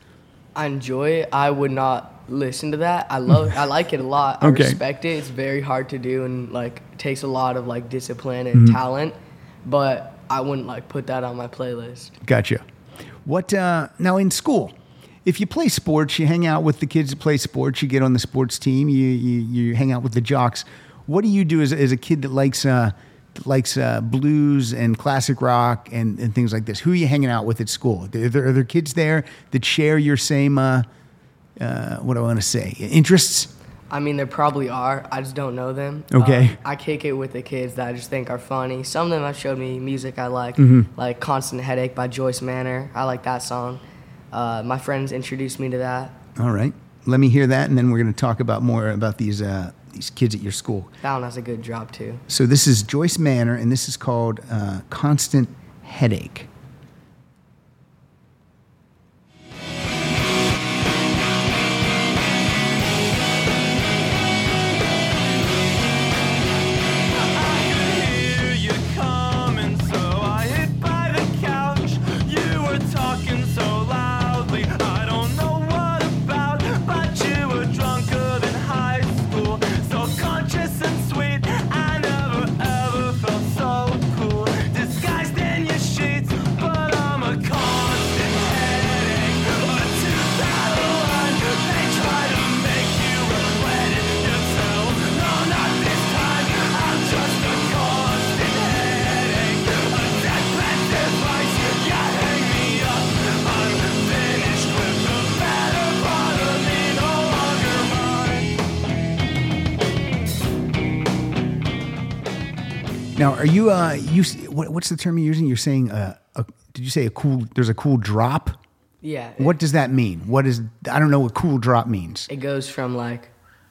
Speaker 3: I enjoy it. I would not listen to that. I love. I like it a lot. I
Speaker 2: Okay.
Speaker 3: respect it. It's very hard to do and like takes a lot of like discipline
Speaker 2: Mm-hmm.
Speaker 3: and talent. But I wouldn't like put that on my playlist.
Speaker 2: Gotcha. What uh, now in school? If you play sports, you hang out with the kids that play sports. You get on the sports team. You you, you hang out with the jocks. What do you do as, as a kid that likes uh, likes uh, blues and classic rock and, and things like this? Who are you hanging out with at school? Are there, are there kids there that share your same uh, uh, what do I want to say interests?
Speaker 3: I mean, there probably are. I just don't know them.
Speaker 2: Okay.
Speaker 3: Uh, I kick it with the kids that I just think are funny. Some of them have showed me music I like,
Speaker 2: Mm-hmm.
Speaker 3: like "Constant Headache" by Joyce Manor. I like that song. Uh, my friends introduced me to that.
Speaker 2: All right, let me hear that, and then we're going to talk about more about these uh, these kids at your school.
Speaker 3: That one has a good drop too.
Speaker 2: So this is Joyce Manor, and this is called uh, Constant Headache. Now, are you uh, you what, what's the term you're using? You're saying uh, a, did you say a cool? There's a cool drop.
Speaker 3: Yeah.
Speaker 2: What does that mean? What is I don't know what cool drop means.
Speaker 3: It goes from like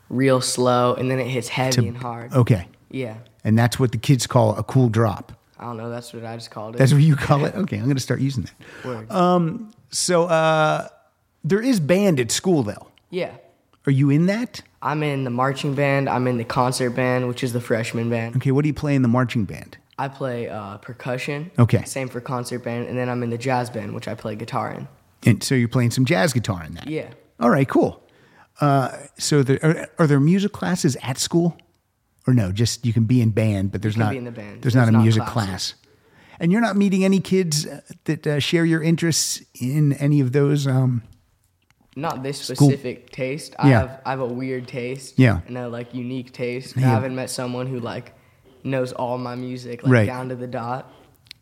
Speaker 3: real slow and then it hits heavy and hard.
Speaker 2: Okay,
Speaker 3: Yeah.
Speaker 2: and that's what the kids call a cool drop.
Speaker 3: I don't know. That's what I just called it.
Speaker 2: That's what you call it. Okay, I'm going to start using that.
Speaker 3: Word.
Speaker 2: So uh, there is band at school though.
Speaker 3: yeah.
Speaker 2: Are you in that?
Speaker 3: I'm in the marching band. I'm in the concert band, which is the freshman band.
Speaker 2: Okay, what do you play in the marching band?
Speaker 3: I play uh, percussion.
Speaker 2: Okay.
Speaker 3: Same for concert band. And then I'm in the jazz band, which I play guitar in.
Speaker 2: And so you're playing some jazz guitar in that.
Speaker 3: Yeah.
Speaker 2: All right, cool. Uh, so there, are, are there music classes at school, or no? Just you can be in band, but there's not
Speaker 3: the band.
Speaker 2: There's, not a
Speaker 3: not
Speaker 2: music
Speaker 3: classes.
Speaker 2: class. And you're not meeting any kids that uh, share your interests in any of those. Um,
Speaker 3: Not this specific taste. I
Speaker 2: Yeah.
Speaker 3: have I have a weird taste.
Speaker 2: Yeah.
Speaker 3: And a like unique taste.
Speaker 2: Yeah.
Speaker 3: I haven't met someone who like knows all my music like
Speaker 2: Right.
Speaker 3: down to the dot.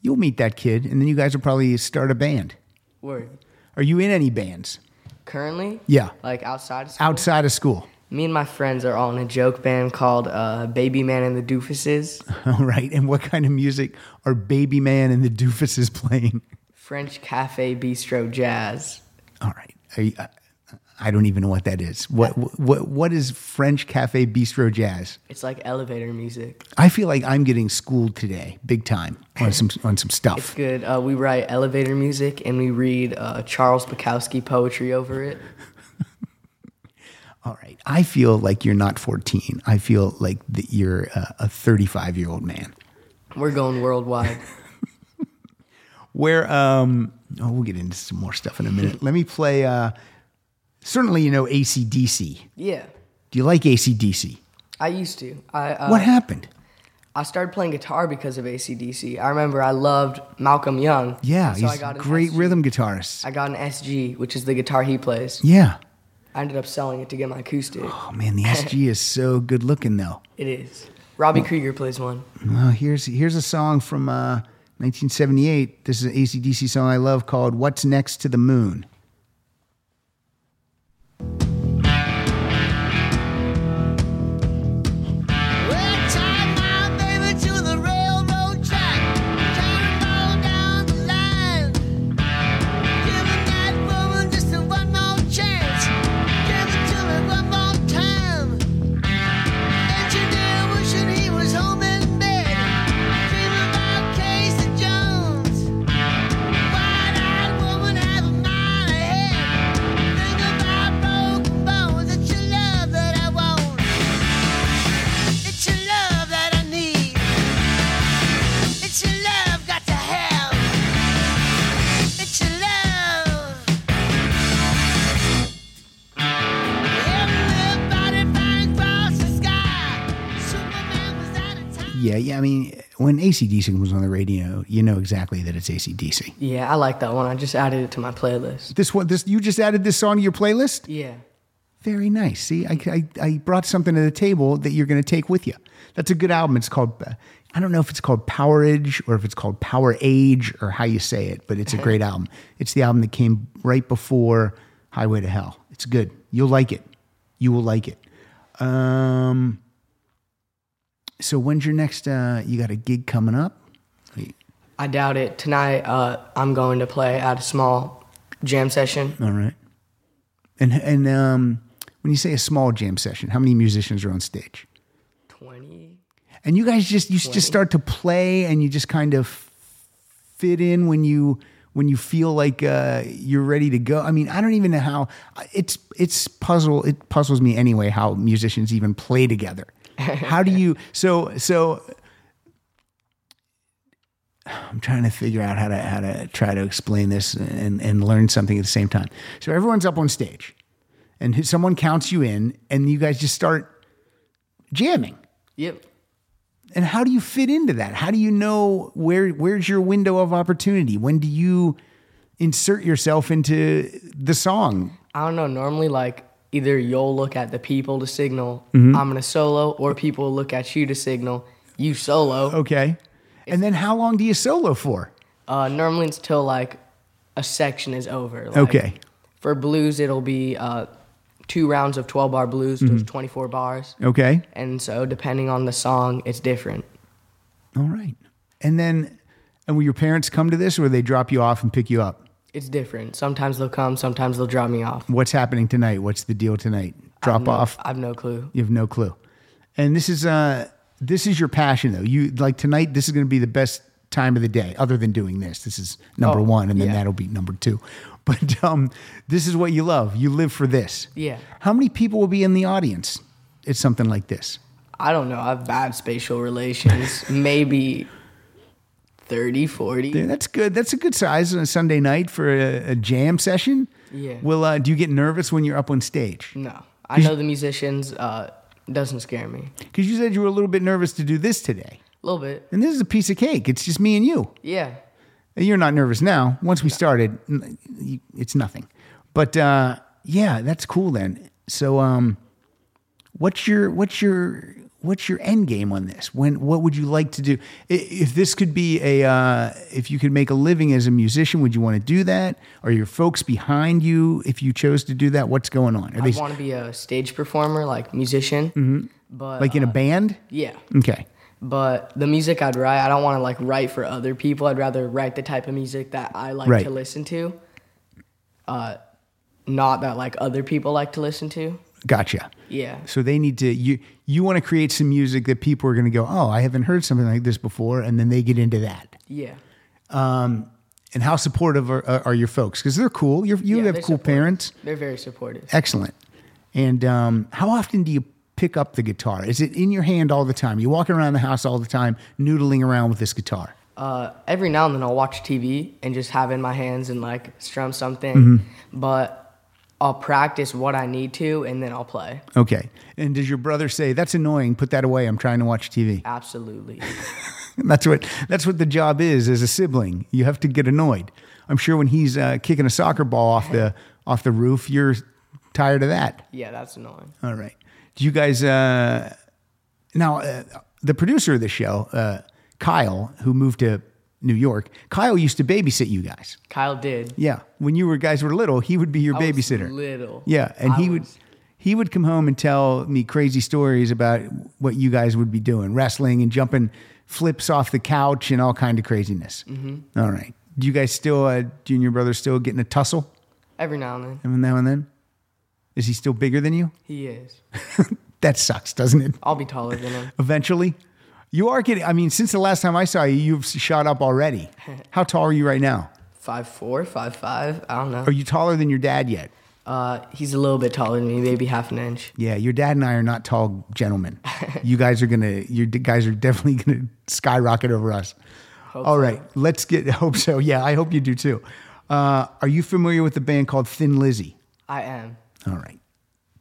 Speaker 2: you'll meet that kid, and then you guys will probably start a band.
Speaker 3: Word.
Speaker 2: Are you in any bands
Speaker 3: Currently.
Speaker 2: Yeah.
Speaker 3: Like outside of school.
Speaker 2: outside of school?
Speaker 3: Me and my friends are all in a joke band called uh, Baby Man and the Doofuses.
Speaker 2: All right. And what kind of music are Baby Man and the Doofuses playing?
Speaker 3: French Cafe Bistro Jazz.
Speaker 2: All right. Are you, I, don't even know what that is. What what what is French Cafe Bistro Jazz?
Speaker 3: It's like elevator music.
Speaker 2: I feel like I'm getting schooled today, big time, on some on some stuff.
Speaker 3: It's good. Uh, we write elevator music and we read uh, Charles Bukowski poetry over it.
Speaker 2: All right. I feel like you're not 14. I feel like that you're a, a 35 year old man.
Speaker 3: We're going worldwide.
Speaker 2: Where um oh we'll get into some more stuff in a minute. Let me play. uh Certainly, you know ACDC.
Speaker 3: yeah,
Speaker 2: Do you like ACDC?
Speaker 3: I used to. I uh,
Speaker 2: what happened?
Speaker 3: I started playing guitar because of ACDC. I remember I loved Malcolm Young.
Speaker 2: Yeah,
Speaker 3: so I got
Speaker 2: a great
Speaker 3: SG.
Speaker 2: rhythm guitarist.
Speaker 3: I got an SG, which is the guitar he plays.
Speaker 2: yeah.
Speaker 3: I ended up selling it to get my acoustic.
Speaker 2: Oh man, the SG is so good looking though.
Speaker 3: It is. Robbie Krieger plays one.
Speaker 2: Well, here's here's a song from uh, 1978. This is an ACDC song I love called "What's Next to the Moon." Yeah, yeah. I mean, when ACDC was on the radio, you know exactly that it's ACDC.
Speaker 3: Yeah, I like that one. I just added it to my playlist.
Speaker 2: This one, this you just added this song to your playlist.
Speaker 3: Yeah.
Speaker 2: Very nice. See, I, I, I brought something to the table that you're going to take with you. That's a good album. It's called, uh, I don't know if it's called Powerage or if it's called Power Age or how you say it, but it's a great album. It's the album that came right before Highway to Hell. It's good. You'll like it. You will like it. Um, so when's your next, uh, you got a gig coming up?
Speaker 3: I doubt it. Tonight, uh, I'm going to play at a small jam session.
Speaker 2: All right. And, and, um, when you say a small jam session, how many musicians are on stage?
Speaker 3: 20.
Speaker 2: And you guys just you just start to play and you just kind of fit in when you when you feel like uh, you're ready to go. I mean, I don't even know how it's it's puzzle it puzzles me anyway how musicians even play together. How do you so so I'm trying to figure out how to how to try to explain this and and learn something at the same time. So everyone's up on stage and someone counts you in and you guys just start jamming.
Speaker 3: Yep.
Speaker 2: And how do you fit into that? How do you know where where's your window of opportunity? When do you insert yourself into the song?
Speaker 3: I don't know. Normally, like either you'll look at the people to signal
Speaker 2: Mm-hmm.
Speaker 3: I'm gonna solo, or people look at you to signal you solo.
Speaker 2: Okay. And then how long do you solo for?
Speaker 3: Uh, normally it's till like a section is over. Like,
Speaker 2: Okay.
Speaker 3: For blues, it'll be uh, two rounds of 12 bar blues,
Speaker 2: Mm-hmm.
Speaker 3: those 24 bars,
Speaker 2: Okay.
Speaker 3: and so depending on the song, it's different.
Speaker 2: All right. And then and will your parents come to this or they drop you off and pick you up?
Speaker 3: It's different. Sometimes they'll come, sometimes they'll drop me off.
Speaker 2: What's happening tonight? What's the deal tonight? Drop
Speaker 3: No-
Speaker 2: off?
Speaker 3: I have no clue.
Speaker 2: You have no clue. And this is uh this is your passion though. You like tonight this is going to be the best time of the day other than doing this. This is number
Speaker 3: Oh,
Speaker 2: 1 and then
Speaker 3: yeah.
Speaker 2: that'll be number 2. But um this is what you love. You live for this.
Speaker 3: Yeah.
Speaker 2: How many people will be in the audience at something like this?
Speaker 3: I don't know. I have bad spatial relations. Maybe 30, 40.
Speaker 2: Yeah, that's good. That's a good size on a Sunday night for a, a jam session.
Speaker 3: Yeah.
Speaker 2: Well, uh, do you get nervous when you're up on stage?
Speaker 3: No. I know the musicians. Uh, doesn't scare me.
Speaker 2: Because you said you were a little bit nervous to do this today,
Speaker 3: A little bit.
Speaker 2: and this is a piece of cake. It's just me and you.
Speaker 3: Yeah.
Speaker 2: You're not nervous now. Once we started, it's nothing. But uh, yeah, that's cool then. So, um, what's your what's your what's your end game on this? When what would you like to do? If this could be a uh, if you could make a living as a musician, would you want to do that? Are your folks behind you if you chose to do that? What's going on? Are
Speaker 3: I
Speaker 2: they
Speaker 3: want to be a stage performer, like musician. But
Speaker 2: Mm-hmm. like in a
Speaker 3: uh,
Speaker 2: band?
Speaker 3: yeah.
Speaker 2: Okay.
Speaker 3: But the music I'd write, I don't want to like write for other people. I'd rather write the type of music that I like
Speaker 2: Right.
Speaker 3: to listen to. Uh, not that like other people like to listen to.
Speaker 2: Gotcha.
Speaker 3: Yeah.
Speaker 2: So they need to you you want to create some music that people are going to go, "Oh, I haven't heard something like this before," and then they get into that.
Speaker 3: Yeah.
Speaker 2: And how supportive are, are are your folks? Because they're cool. You're, you
Speaker 3: Yeah,
Speaker 2: have cool
Speaker 3: supportive.
Speaker 2: parents.
Speaker 3: They're very supportive.
Speaker 2: Excellent. And um, how often do you pick up the guitar? Is it in your hand all the time? You walking around the house all the time, noodling around with this guitar.
Speaker 3: Uh, every now and then I'll watch TV and just have it in my hands and like strum something.
Speaker 2: Mm-hmm.
Speaker 3: But I'll practice what I need to and then I'll play.
Speaker 2: Okay. And does your brother say that's annoying? Put that away. I'm trying to watch TV.
Speaker 3: Absolutely.
Speaker 2: That's what that's what the job is as a sibling. You have to get annoyed. I'm sure when he's uh, kicking a soccer ball off the off the roof, you're tired of that.
Speaker 3: yeah, that's annoying.
Speaker 2: All right. Do you guys uh, now uh, the producer of the show, uh, Kyle, who moved to New York? Kyle used to babysit you guys.
Speaker 3: Kyle did.
Speaker 2: Yeah, when you were guys were little, he would be your
Speaker 3: I
Speaker 2: babysitter.
Speaker 3: little.
Speaker 2: Yeah, and
Speaker 3: I
Speaker 2: he would
Speaker 3: was-
Speaker 2: he would come home and tell me crazy stories about what you guys would be doing, wrestling and jumping flips off the couch and all kind of craziness. Mm-hmm. All right. Do you guys still, uh, do you and your brother still getting a tussle
Speaker 3: Every now and then.
Speaker 2: every now and then? Is he still bigger than you?
Speaker 3: He is.
Speaker 2: That sucks, doesn't it?
Speaker 3: I'll be taller than him.
Speaker 2: Eventually, you are getting. I mean, since the last time I saw you, you've shot up already. How tall are you right now?
Speaker 3: Five four, five five. I don't know.
Speaker 2: Are you taller than your dad yet?
Speaker 3: Uh, he's a little bit taller than me, maybe half an inch.
Speaker 2: Yeah, your dad and I are not tall gentlemen. you guys are gonna, you guys are definitely gonna skyrocket over us. All right, let's get. Hope so. Yeah, I hope you do too. Uh, are you familiar with the band called Thin Lizzy?
Speaker 3: I am.
Speaker 2: All right,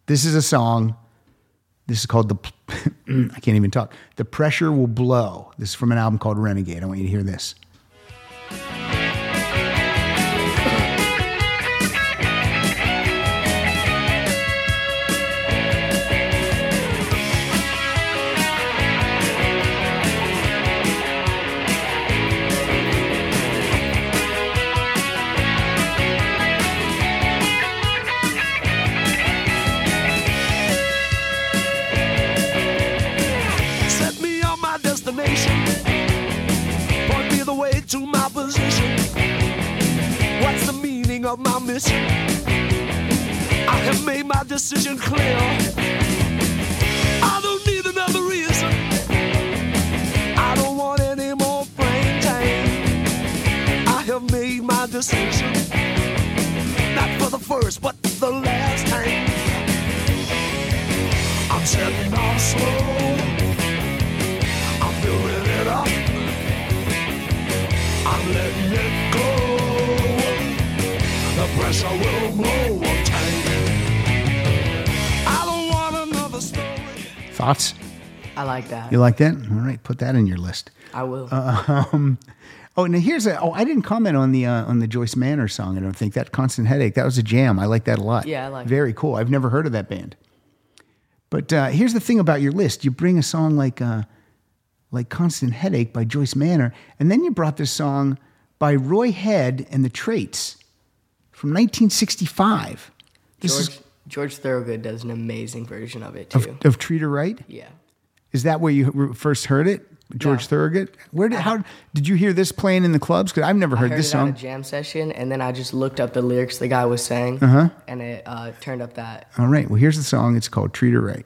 Speaker 2: this is a song. This is called the. I can't even talk. The pressure will blow. This is from an album called Renegade. I want you to hear this.
Speaker 4: Of my mission? I have made my decision clear. I don't need another reason. I don't want any more brain time. I have made my decision. Not for the first, but the last time. I'm setting off slow. I'm building it up. I'm letting it
Speaker 2: Thoughts?
Speaker 3: I like that.
Speaker 2: You like that? All right, put that in your list.
Speaker 3: I will.
Speaker 2: Um, oh, now here's a. Oh, I didn't comment on the uh, on the Joyce Manor song. I don't think that constant headache. That was a jam. I like that a lot.
Speaker 3: Yeah, I like
Speaker 2: Very cool. I've never heard of that band. But uh, here's the thing about your list. You bring a song like uh, like Constant Headache by Joyce Manor, and then you brought this song by Roy Head and the Traits from 1965. This
Speaker 3: George
Speaker 2: is
Speaker 3: George Thorogood does an amazing version of it too.
Speaker 2: of, of Treat Her Right.
Speaker 3: yeah.
Speaker 2: Is that where you first heard it? George
Speaker 3: No.
Speaker 2: Thorogood. Where did how did you hear this playing in the clubs? Because I've never heard,
Speaker 3: heard
Speaker 2: this
Speaker 3: it at a jam session, and then I just looked up the lyrics the guy was saying,
Speaker 2: Uh-huh.
Speaker 3: and it uh, turned up that.
Speaker 2: All right. Well, here's the song. It's called Treat Her Right.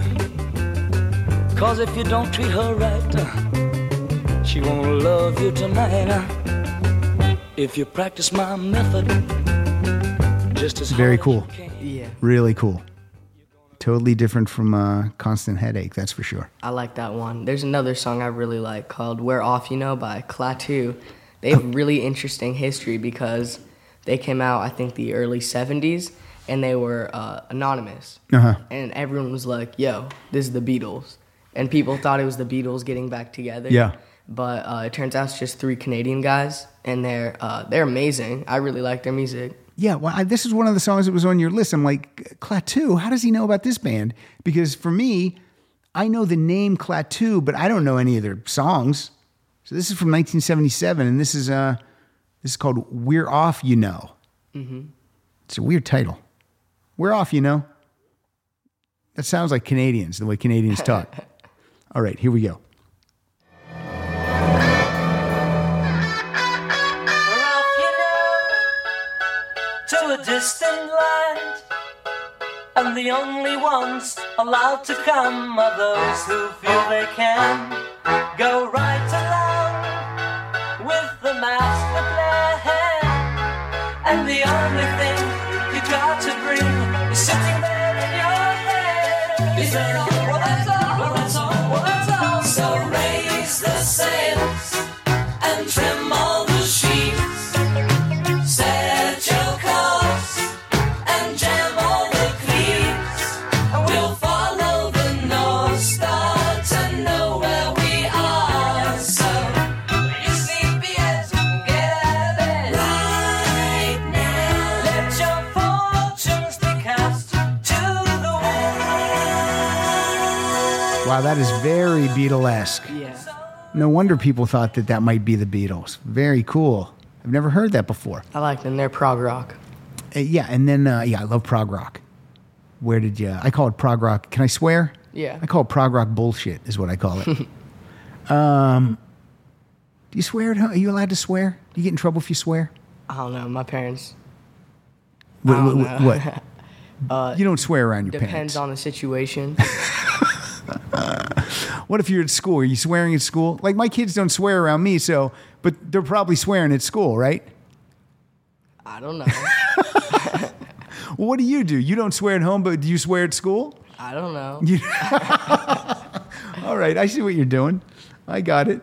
Speaker 6: Cause if you don't treat her right, she won't love you tonight. uh. If you practice my method, just as
Speaker 2: Very
Speaker 6: hard as
Speaker 2: cool.
Speaker 6: you can.
Speaker 3: Yeah,
Speaker 2: Really cool. Totally different from uh, Constant Headache. That's for sure.
Speaker 3: I like that one. There's another song I really like called "We're Off," you know, by Klaatu. They have really interesting history because they came out, I think, the early '70s, and they were uh, anonymous.
Speaker 2: Uh-huh.
Speaker 3: And everyone was like, "Yo, this is the Beatles," and people thought it was the Beatles getting back together.
Speaker 2: Yeah.
Speaker 3: But uh, it turns out it's just three Canadian guys, and they're uh, they're amazing. I really like their music.
Speaker 2: Yeah, well, I, this is one of the songs that was on your list. I'm like, Klaatu, how does he know about this band? Because for me, I know the name Klaatu, but I don't know any of their songs. So this is from 1977, and this is uh, this is called "We're Off," you know.
Speaker 3: Mm-hmm.
Speaker 2: It's a weird title. We're off, you know. That sounds like Canadians, the way Canadians talk. All right, here we go.
Speaker 6: To a distant land. And the only ones allowed to come are those who feel they can go right along with the master plan. And the only thing you got to bring is sitting there in your head. Is that
Speaker 2: Wow, that is very Beatlesque.
Speaker 3: Yeah.
Speaker 2: No wonder people thought that that might be the Beatles. Very cool. I've never heard that before.
Speaker 3: I like them. They're prog rock.
Speaker 2: Uh, yeah, and then uh, yeah, I love prog rock. Where did you? I call it prog rock. Can I swear?
Speaker 3: Yeah.
Speaker 2: I call it prog rock bullshit. Is what I call it. um, do you swear? At home? Are you allowed to swear? Do you get in trouble if you swear?
Speaker 3: I don't know. My parents.
Speaker 2: What? what- what?
Speaker 3: Uh,
Speaker 2: you don't swear around your
Speaker 3: Depends
Speaker 2: parents.
Speaker 3: Depends on the situation.
Speaker 2: What if you're at school? Are you swearing at school? Like my kids don't swear around me, so but they're probably swearing at school, right?
Speaker 3: I don't know.
Speaker 2: Well, what do you do? You don't swear at home, but do you swear at school?
Speaker 3: I don't know.
Speaker 2: All right, I see what you're doing. I got it.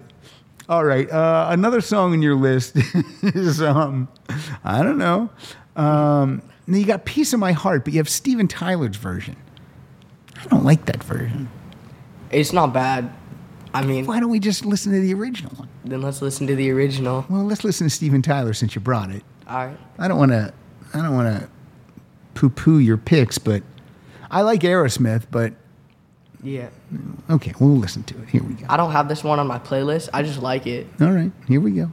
Speaker 2: All right, uh, another song in your list is um, I don't know. Um, now you got "Piece of My Heart," but you have Steven Tyler's version. I don't like that version.
Speaker 3: It's not bad. I mean,
Speaker 2: Why don't we just listen to the original one?
Speaker 3: then let's listen to the original.
Speaker 2: Well, let's listen to Steven Tyler since you brought it.
Speaker 3: All right.
Speaker 2: I don't want to. I don't want to poo-poo your picks, but I like Aerosmith. But
Speaker 3: Yeah.
Speaker 2: okay, we'll listen to it. Here we go.
Speaker 3: I don't have this one on my playlist. I just like it.
Speaker 2: All right, here we go.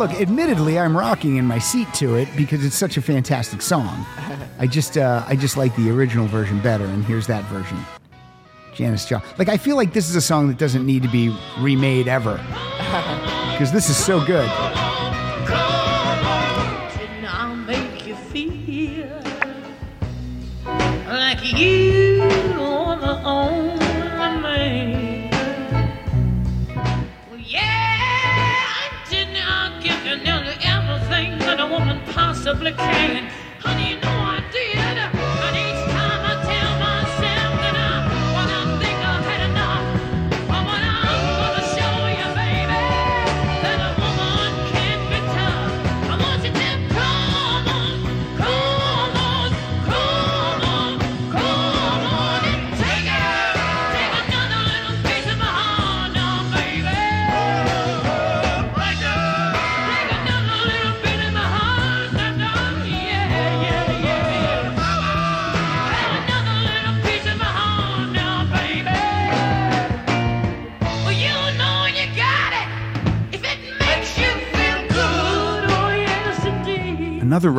Speaker 2: Look, admittedly, I'm rocking in my seat to it because it's such a fantastic song. I just, uh, I just like the original version better, and here's that version. Janis Joplin. Like, I feel like this is a song that doesn't need to be remade ever because this is so good.
Speaker 7: Didn't I make you feel like you are the only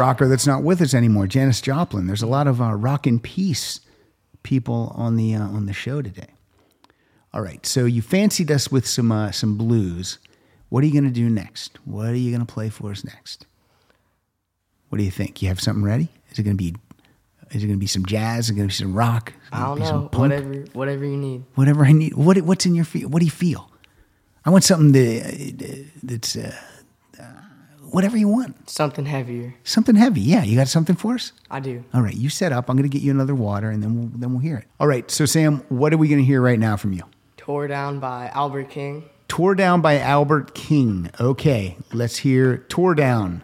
Speaker 2: rocker that's not with us anymore, Janis Joplin. There's a lot of uh, rock and peace people on the uh, on the show today. All right, so you fancied us with some uh, some blues. What are you going to do next? What are you going to play for us next? What do you think? You have something ready? Is it going to be is it going to be some jazz? Is it going to be some rock?
Speaker 3: I don't know. Whatever, whatever you need.
Speaker 2: Whatever I need. What what's in your feel? What do you feel? I want something that that's uh, uh, whatever you want.
Speaker 3: Something heavier.
Speaker 2: Something heavy. Yeah, you got something for us?
Speaker 3: I do.
Speaker 2: All right, you set up. I'm going to get you another water, and then we'll then we'll hear it. All right. So Sam, what are we going to hear right now from you?
Speaker 3: Tore Down by Albert King.
Speaker 2: Tore Down by Albert King. Okay, let's hear Tore Down.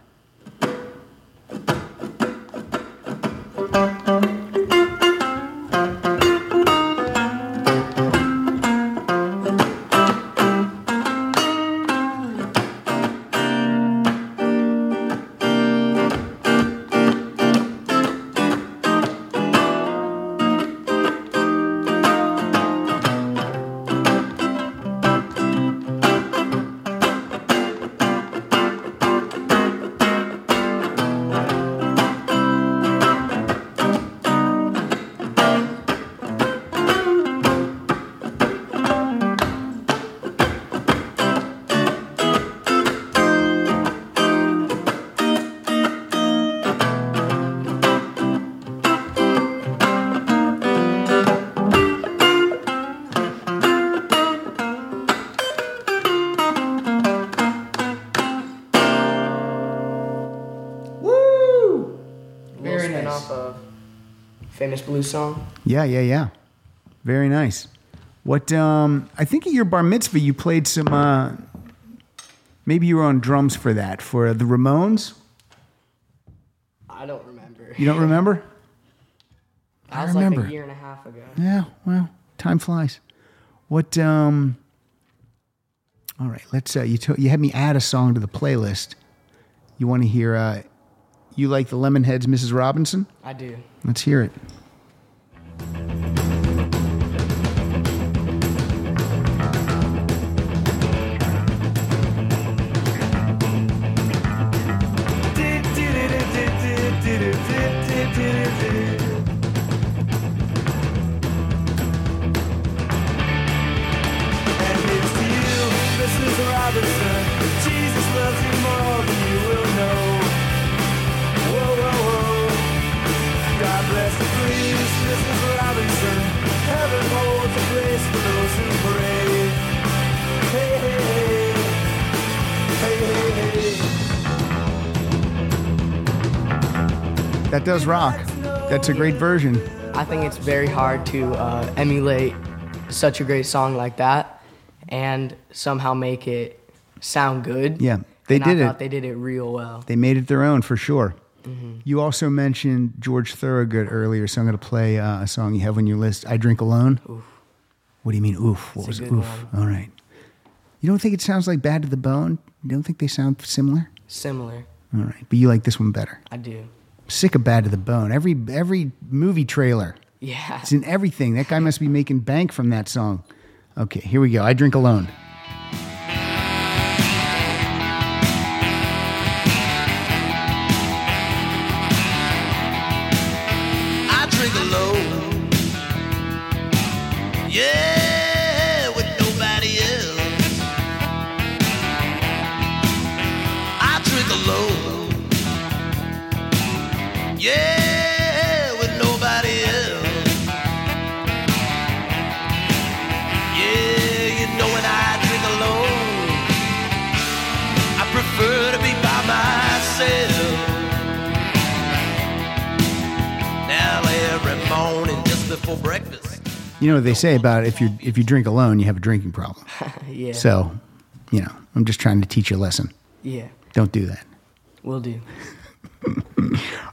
Speaker 2: Yeah, yeah, yeah. Very nice. What um I think at your bar mitzvah you played some uh maybe you were on drums for that for the Ramones.
Speaker 3: I don't remember.
Speaker 2: You don't remember? I
Speaker 3: was like
Speaker 2: remember.
Speaker 3: a year and a half ago.
Speaker 2: Yeah, well, time flies. What um All right, let's uh you to, you had me add a song to the playlist. You want to hear uh you like the Lemonheads Mrs. Robinson?
Speaker 3: I do.
Speaker 2: Let's hear it.
Speaker 1: Thank you.
Speaker 2: Rock. That's a great version.
Speaker 3: I think it's very hard to uh, emulate such a great song like that and somehow make it sound good.
Speaker 2: Yeah, they
Speaker 3: And
Speaker 2: did
Speaker 3: I
Speaker 2: it.
Speaker 3: they did it real well.
Speaker 2: They made it their own for sure.
Speaker 3: Mm-hmm.
Speaker 2: You also mentioned George Thorogood earlier, so I'm going to play uh, a song you have on your list. I Drink Alone. What do you mean, oof? What
Speaker 3: It's
Speaker 2: was oof? All right. You don't think it sounds like Bad to the Bone? You don't think they sound similar?
Speaker 3: Similar.
Speaker 2: All right, but you like this one better.
Speaker 3: I do.
Speaker 2: Sick of Bad to the Bone. Every every movie trailer.
Speaker 3: Yeah.
Speaker 2: It's in everything. That guy must be making bank from that song. Okay, here we go. I Drink Alone.
Speaker 8: Breakfast.
Speaker 2: You know what they say about if you if you drink alone, you have a drinking problem.
Speaker 3: yeah.
Speaker 2: So, you know, I'm just trying to teach you a lesson.
Speaker 3: Yeah.
Speaker 2: Don't do that.
Speaker 3: Will do.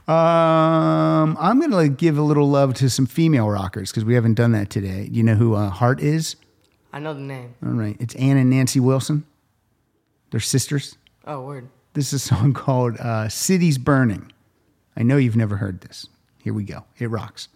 Speaker 2: Um, I'm gonna like, give a little love to some female rockers because we haven't done that today. You know who uh, Heart is?
Speaker 3: I know the name.
Speaker 2: All right, it's Ann and Nancy Wilson. They're sisters.
Speaker 3: Oh, word.
Speaker 2: This is a song called uh, "City's Burning." I know you've never heard this. Here we go. It rocks.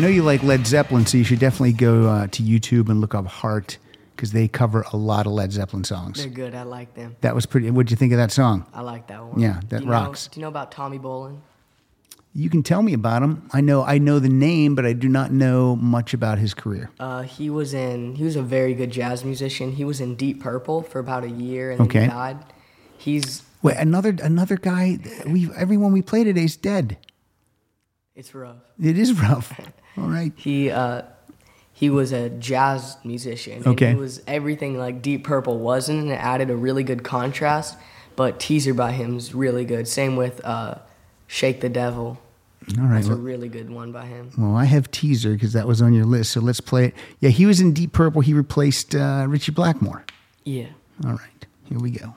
Speaker 2: Know you like Led Zeppelin, so you should definitely go uh, to YouTube and look up Heart because they cover a lot of Led Zeppelin songs.
Speaker 3: They're good. I like them.
Speaker 2: That was pretty. What'd you think of that song?
Speaker 3: I like that one.
Speaker 2: Yeah, that
Speaker 3: do
Speaker 2: rocks.
Speaker 3: Know, do you know about Tommy Bolin?
Speaker 2: You can tell me about him. I know I know the name, but I do not know much about his career.
Speaker 3: Uh, he was in. He was a very good jazz musician. He was in Deep Purple for about a year, and then
Speaker 2: Okay.
Speaker 3: he died. He's.
Speaker 2: Wait, another another guy. We everyone we play today is dead.
Speaker 3: It's rough.
Speaker 2: It is rough. All right.
Speaker 3: He uh, he was a jazz musician.
Speaker 2: Okay.
Speaker 3: it was everything like Deep Purple wasn't, and it added a really good contrast. But Teaser by him is really good. Same with uh, Shake the Devil.
Speaker 2: All right.
Speaker 3: That's a really good one by him.
Speaker 2: well, I have teaser because that was on your list. So let's play it. Yeah, he was in Deep Purple. He replaced uh, Ritchie Blackmore.
Speaker 3: Yeah.
Speaker 2: All right. Here we go.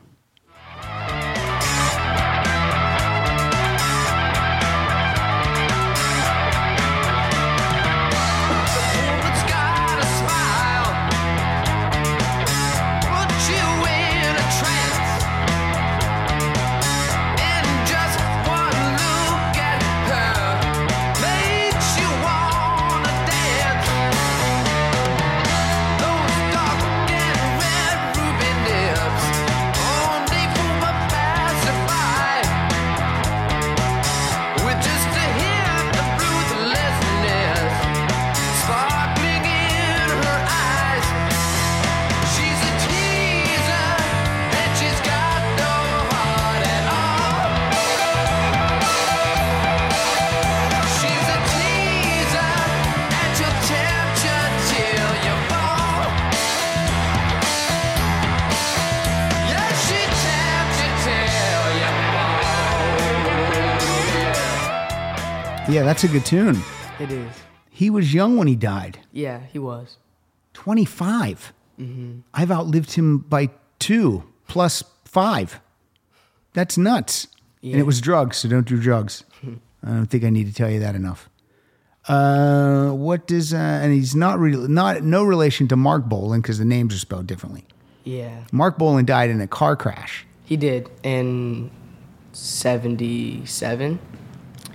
Speaker 2: Yeah, that's a good tune.
Speaker 3: It is.
Speaker 2: He was young when he died.
Speaker 3: Yeah, he was.
Speaker 2: 25.
Speaker 3: Mm-hmm.
Speaker 2: I've outlived him by two plus five. That's nuts. And it was drugs, so don't do drugs. I don't think I need to tell you that enough. Uh, what does uh, and he's not really not no relation to Marc Bolan because the names are spelled differently.
Speaker 3: Yeah,
Speaker 2: Marc Bolan died in a car crash.
Speaker 3: he did in '77.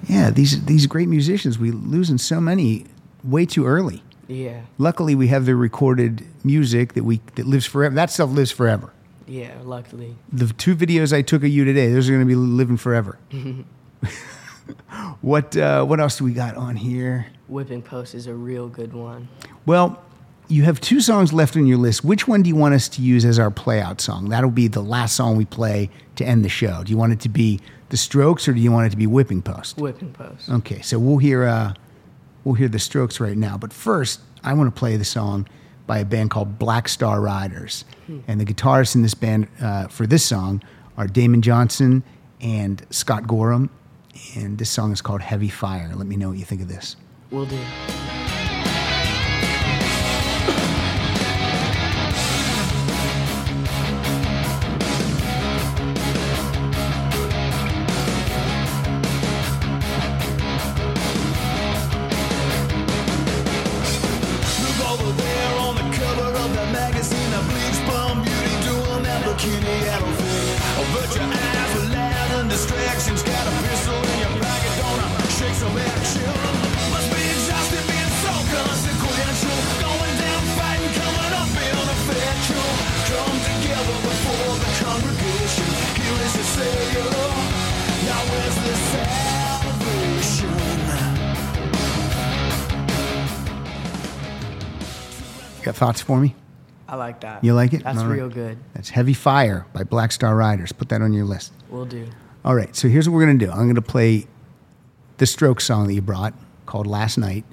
Speaker 2: Yeah, these these great musicians we losing so many way too early.
Speaker 3: Yeah,
Speaker 2: Luckily, we have the recorded music that we that lives forever. That stuff lives forever.
Speaker 3: yeah. Luckily,
Speaker 2: The two videos I took of you today, those are going to be living forever. what uh, what else do we got on here?
Speaker 3: Whipping Post is a real good one.
Speaker 2: Well, you have two songs left on your list. Which one do you want us to use as our playout song? That'll be the last song we play to end the show. Do you want it to be The Strokes or do you want it to be Whipping Post?
Speaker 3: Whipping Post.
Speaker 2: Okay, so we'll hear uh, we'll hear The Strokes right now. But first, I want to play the song by a band called Black Star Riders, and the guitarists in this band uh, for this song are Damon Johnson and Scott Gorham, and this song is called Heavy Fire. Let me know what you think of this.
Speaker 3: We'll do.
Speaker 5: Got
Speaker 2: thoughts for me?
Speaker 3: I like that.
Speaker 2: You like it?
Speaker 3: That's
Speaker 2: All right.
Speaker 3: real good.
Speaker 2: That's Heavy Fire by Black Star Riders. Put that on your list.
Speaker 3: We'll do.
Speaker 2: All right, so here's what we're going to do. I'm going to play the Stroke song that you brought called Last Night.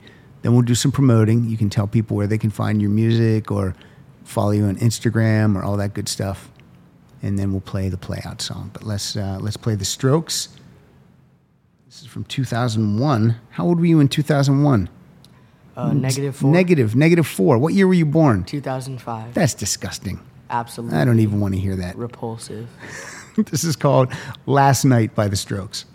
Speaker 2: Then we'll do some promoting. You can tell people where they can find your music or follow you on Instagram or all that good stuff. And then we'll play the play out song. But let's uh, let's play the Strokes. This is from 2001. How old were you in 2001?
Speaker 3: Uh, negative four.
Speaker 2: Negative, negative 4. What year were you born?
Speaker 3: 2005.
Speaker 2: That's disgusting.
Speaker 3: Absolutely.
Speaker 2: I don't even want to hear that.
Speaker 3: Repulsive.
Speaker 2: this is called Last Night by the Strokes.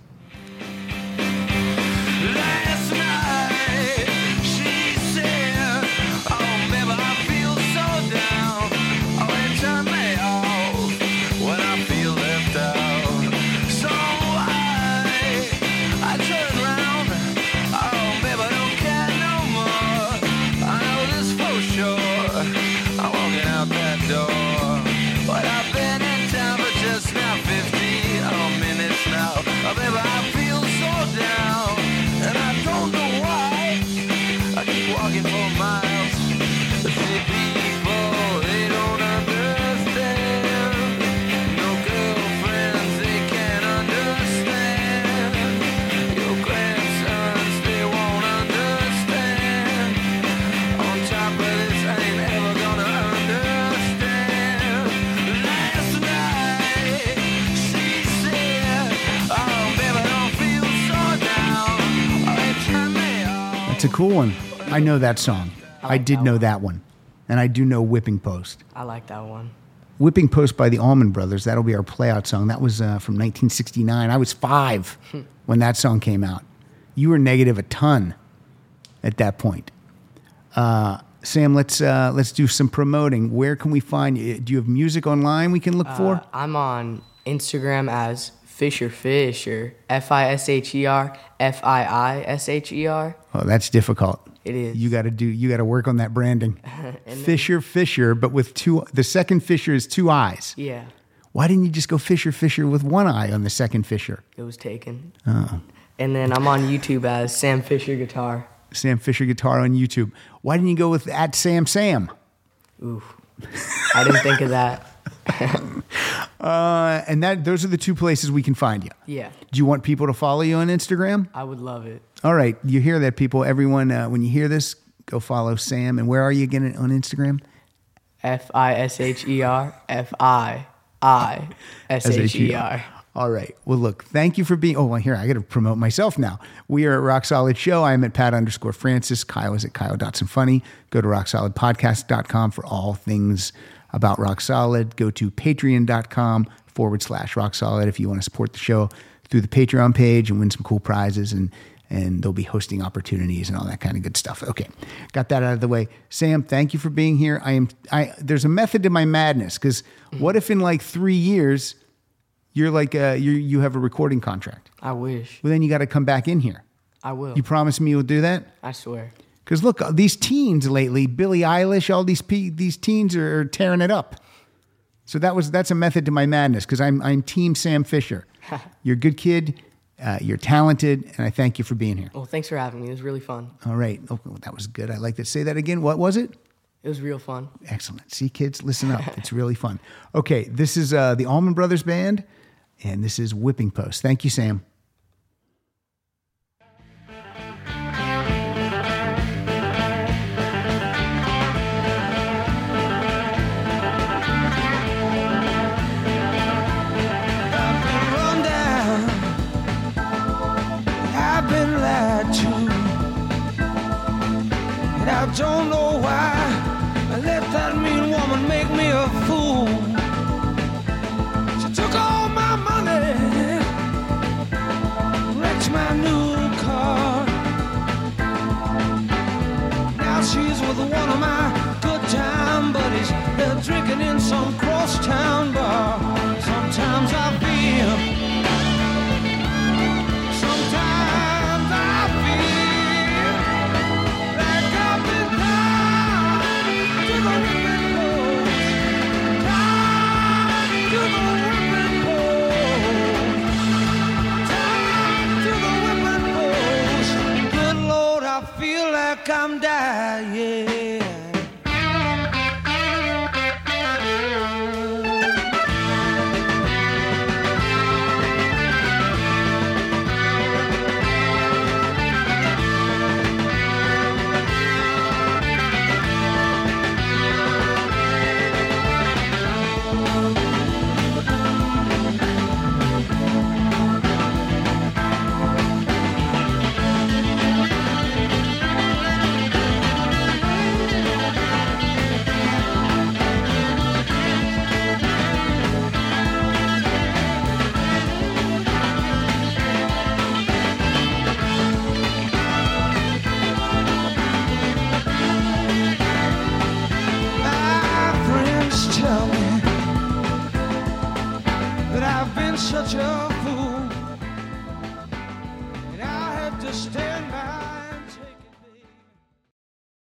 Speaker 2: Cool one. I know that song. I,
Speaker 3: like
Speaker 2: did
Speaker 3: that
Speaker 2: know
Speaker 3: one.
Speaker 2: that one. And I do know Whipping Post.
Speaker 3: I like that one.
Speaker 2: Whipping Post by the Allman Brothers. That'll be our playout song. That was uh, from 1969. I was five when that song came out. You were negative a ton at that point. Uh, Sam, let's uh, let's do some promoting. Where can we find you? Do you have music online we can look for?
Speaker 3: Uh, I'm on Instagram as Fisher Fisher. F I S H E R F I I S H E R.
Speaker 2: Oh, that's difficult.
Speaker 3: It is.
Speaker 2: You got to do. You got to work on that branding. Fisher Fisher, but with two. The second Fisher is two eyes.
Speaker 3: Yeah,
Speaker 2: Why didn't you just go Fisher Fisher with one eye on the second Fisher?
Speaker 3: it was taken.
Speaker 2: Oh.
Speaker 3: And then I'm on YouTube as Sam Fisher Guitar.
Speaker 2: Sam Fisher guitar on YouTube. Why didn't you go with at Sam Sam?
Speaker 3: Ooh, I didn't think of that.
Speaker 2: Uh, and that those are the two places we can find you.
Speaker 3: Yeah,
Speaker 2: Do you want people to follow you on Instagram?
Speaker 3: I would love it.
Speaker 2: All right, you hear that, people. Everyone, uh, when you hear this, go follow Sam. And where are you again on Instagram?
Speaker 3: F I S H E R F I I S H E R.
Speaker 2: All right. Well, look, thank you for being. Oh, well, here, I got to promote myself now. We are at Rock Solid Show. I'm at Pat underscore Francis. Kyle is at Kyle Dotson Funny. Go to rocksolidpodcast.com for all things about Rock Solid. Go to patreon.com forward slash rock solid if you want to support the show through the Patreon page and win some cool prizes. And, and there'll be hosting opportunities and all that kind of good stuff. Okay. Got that out of the way. Sam, thank you for being here. I am, I, there's a method to my madness because what if in like three years, you're like uh, you you have a recording contract.
Speaker 3: I wish.
Speaker 2: Well, then you got to come back in here.
Speaker 3: I will.
Speaker 2: You promise me you'll do that?
Speaker 3: I swear.
Speaker 2: Because look, these teens lately, Billie Eilish, all these pe- these teens are, are tearing it up. So that was that's a method to my madness. Because I'm I'm Team Sam Fisher. you're a good kid. Uh, you're talented, and I thank you for being here.
Speaker 3: Well, thanks for having me. It was really fun.
Speaker 2: All right. Oh, that was good. I like to say that again. What was it?
Speaker 3: It was real fun.
Speaker 2: Excellent. See, kids, listen up. It's really fun. Okay, this is uh, the Allman Brothers Band, and this is Whipping Post. Thank you, Sam.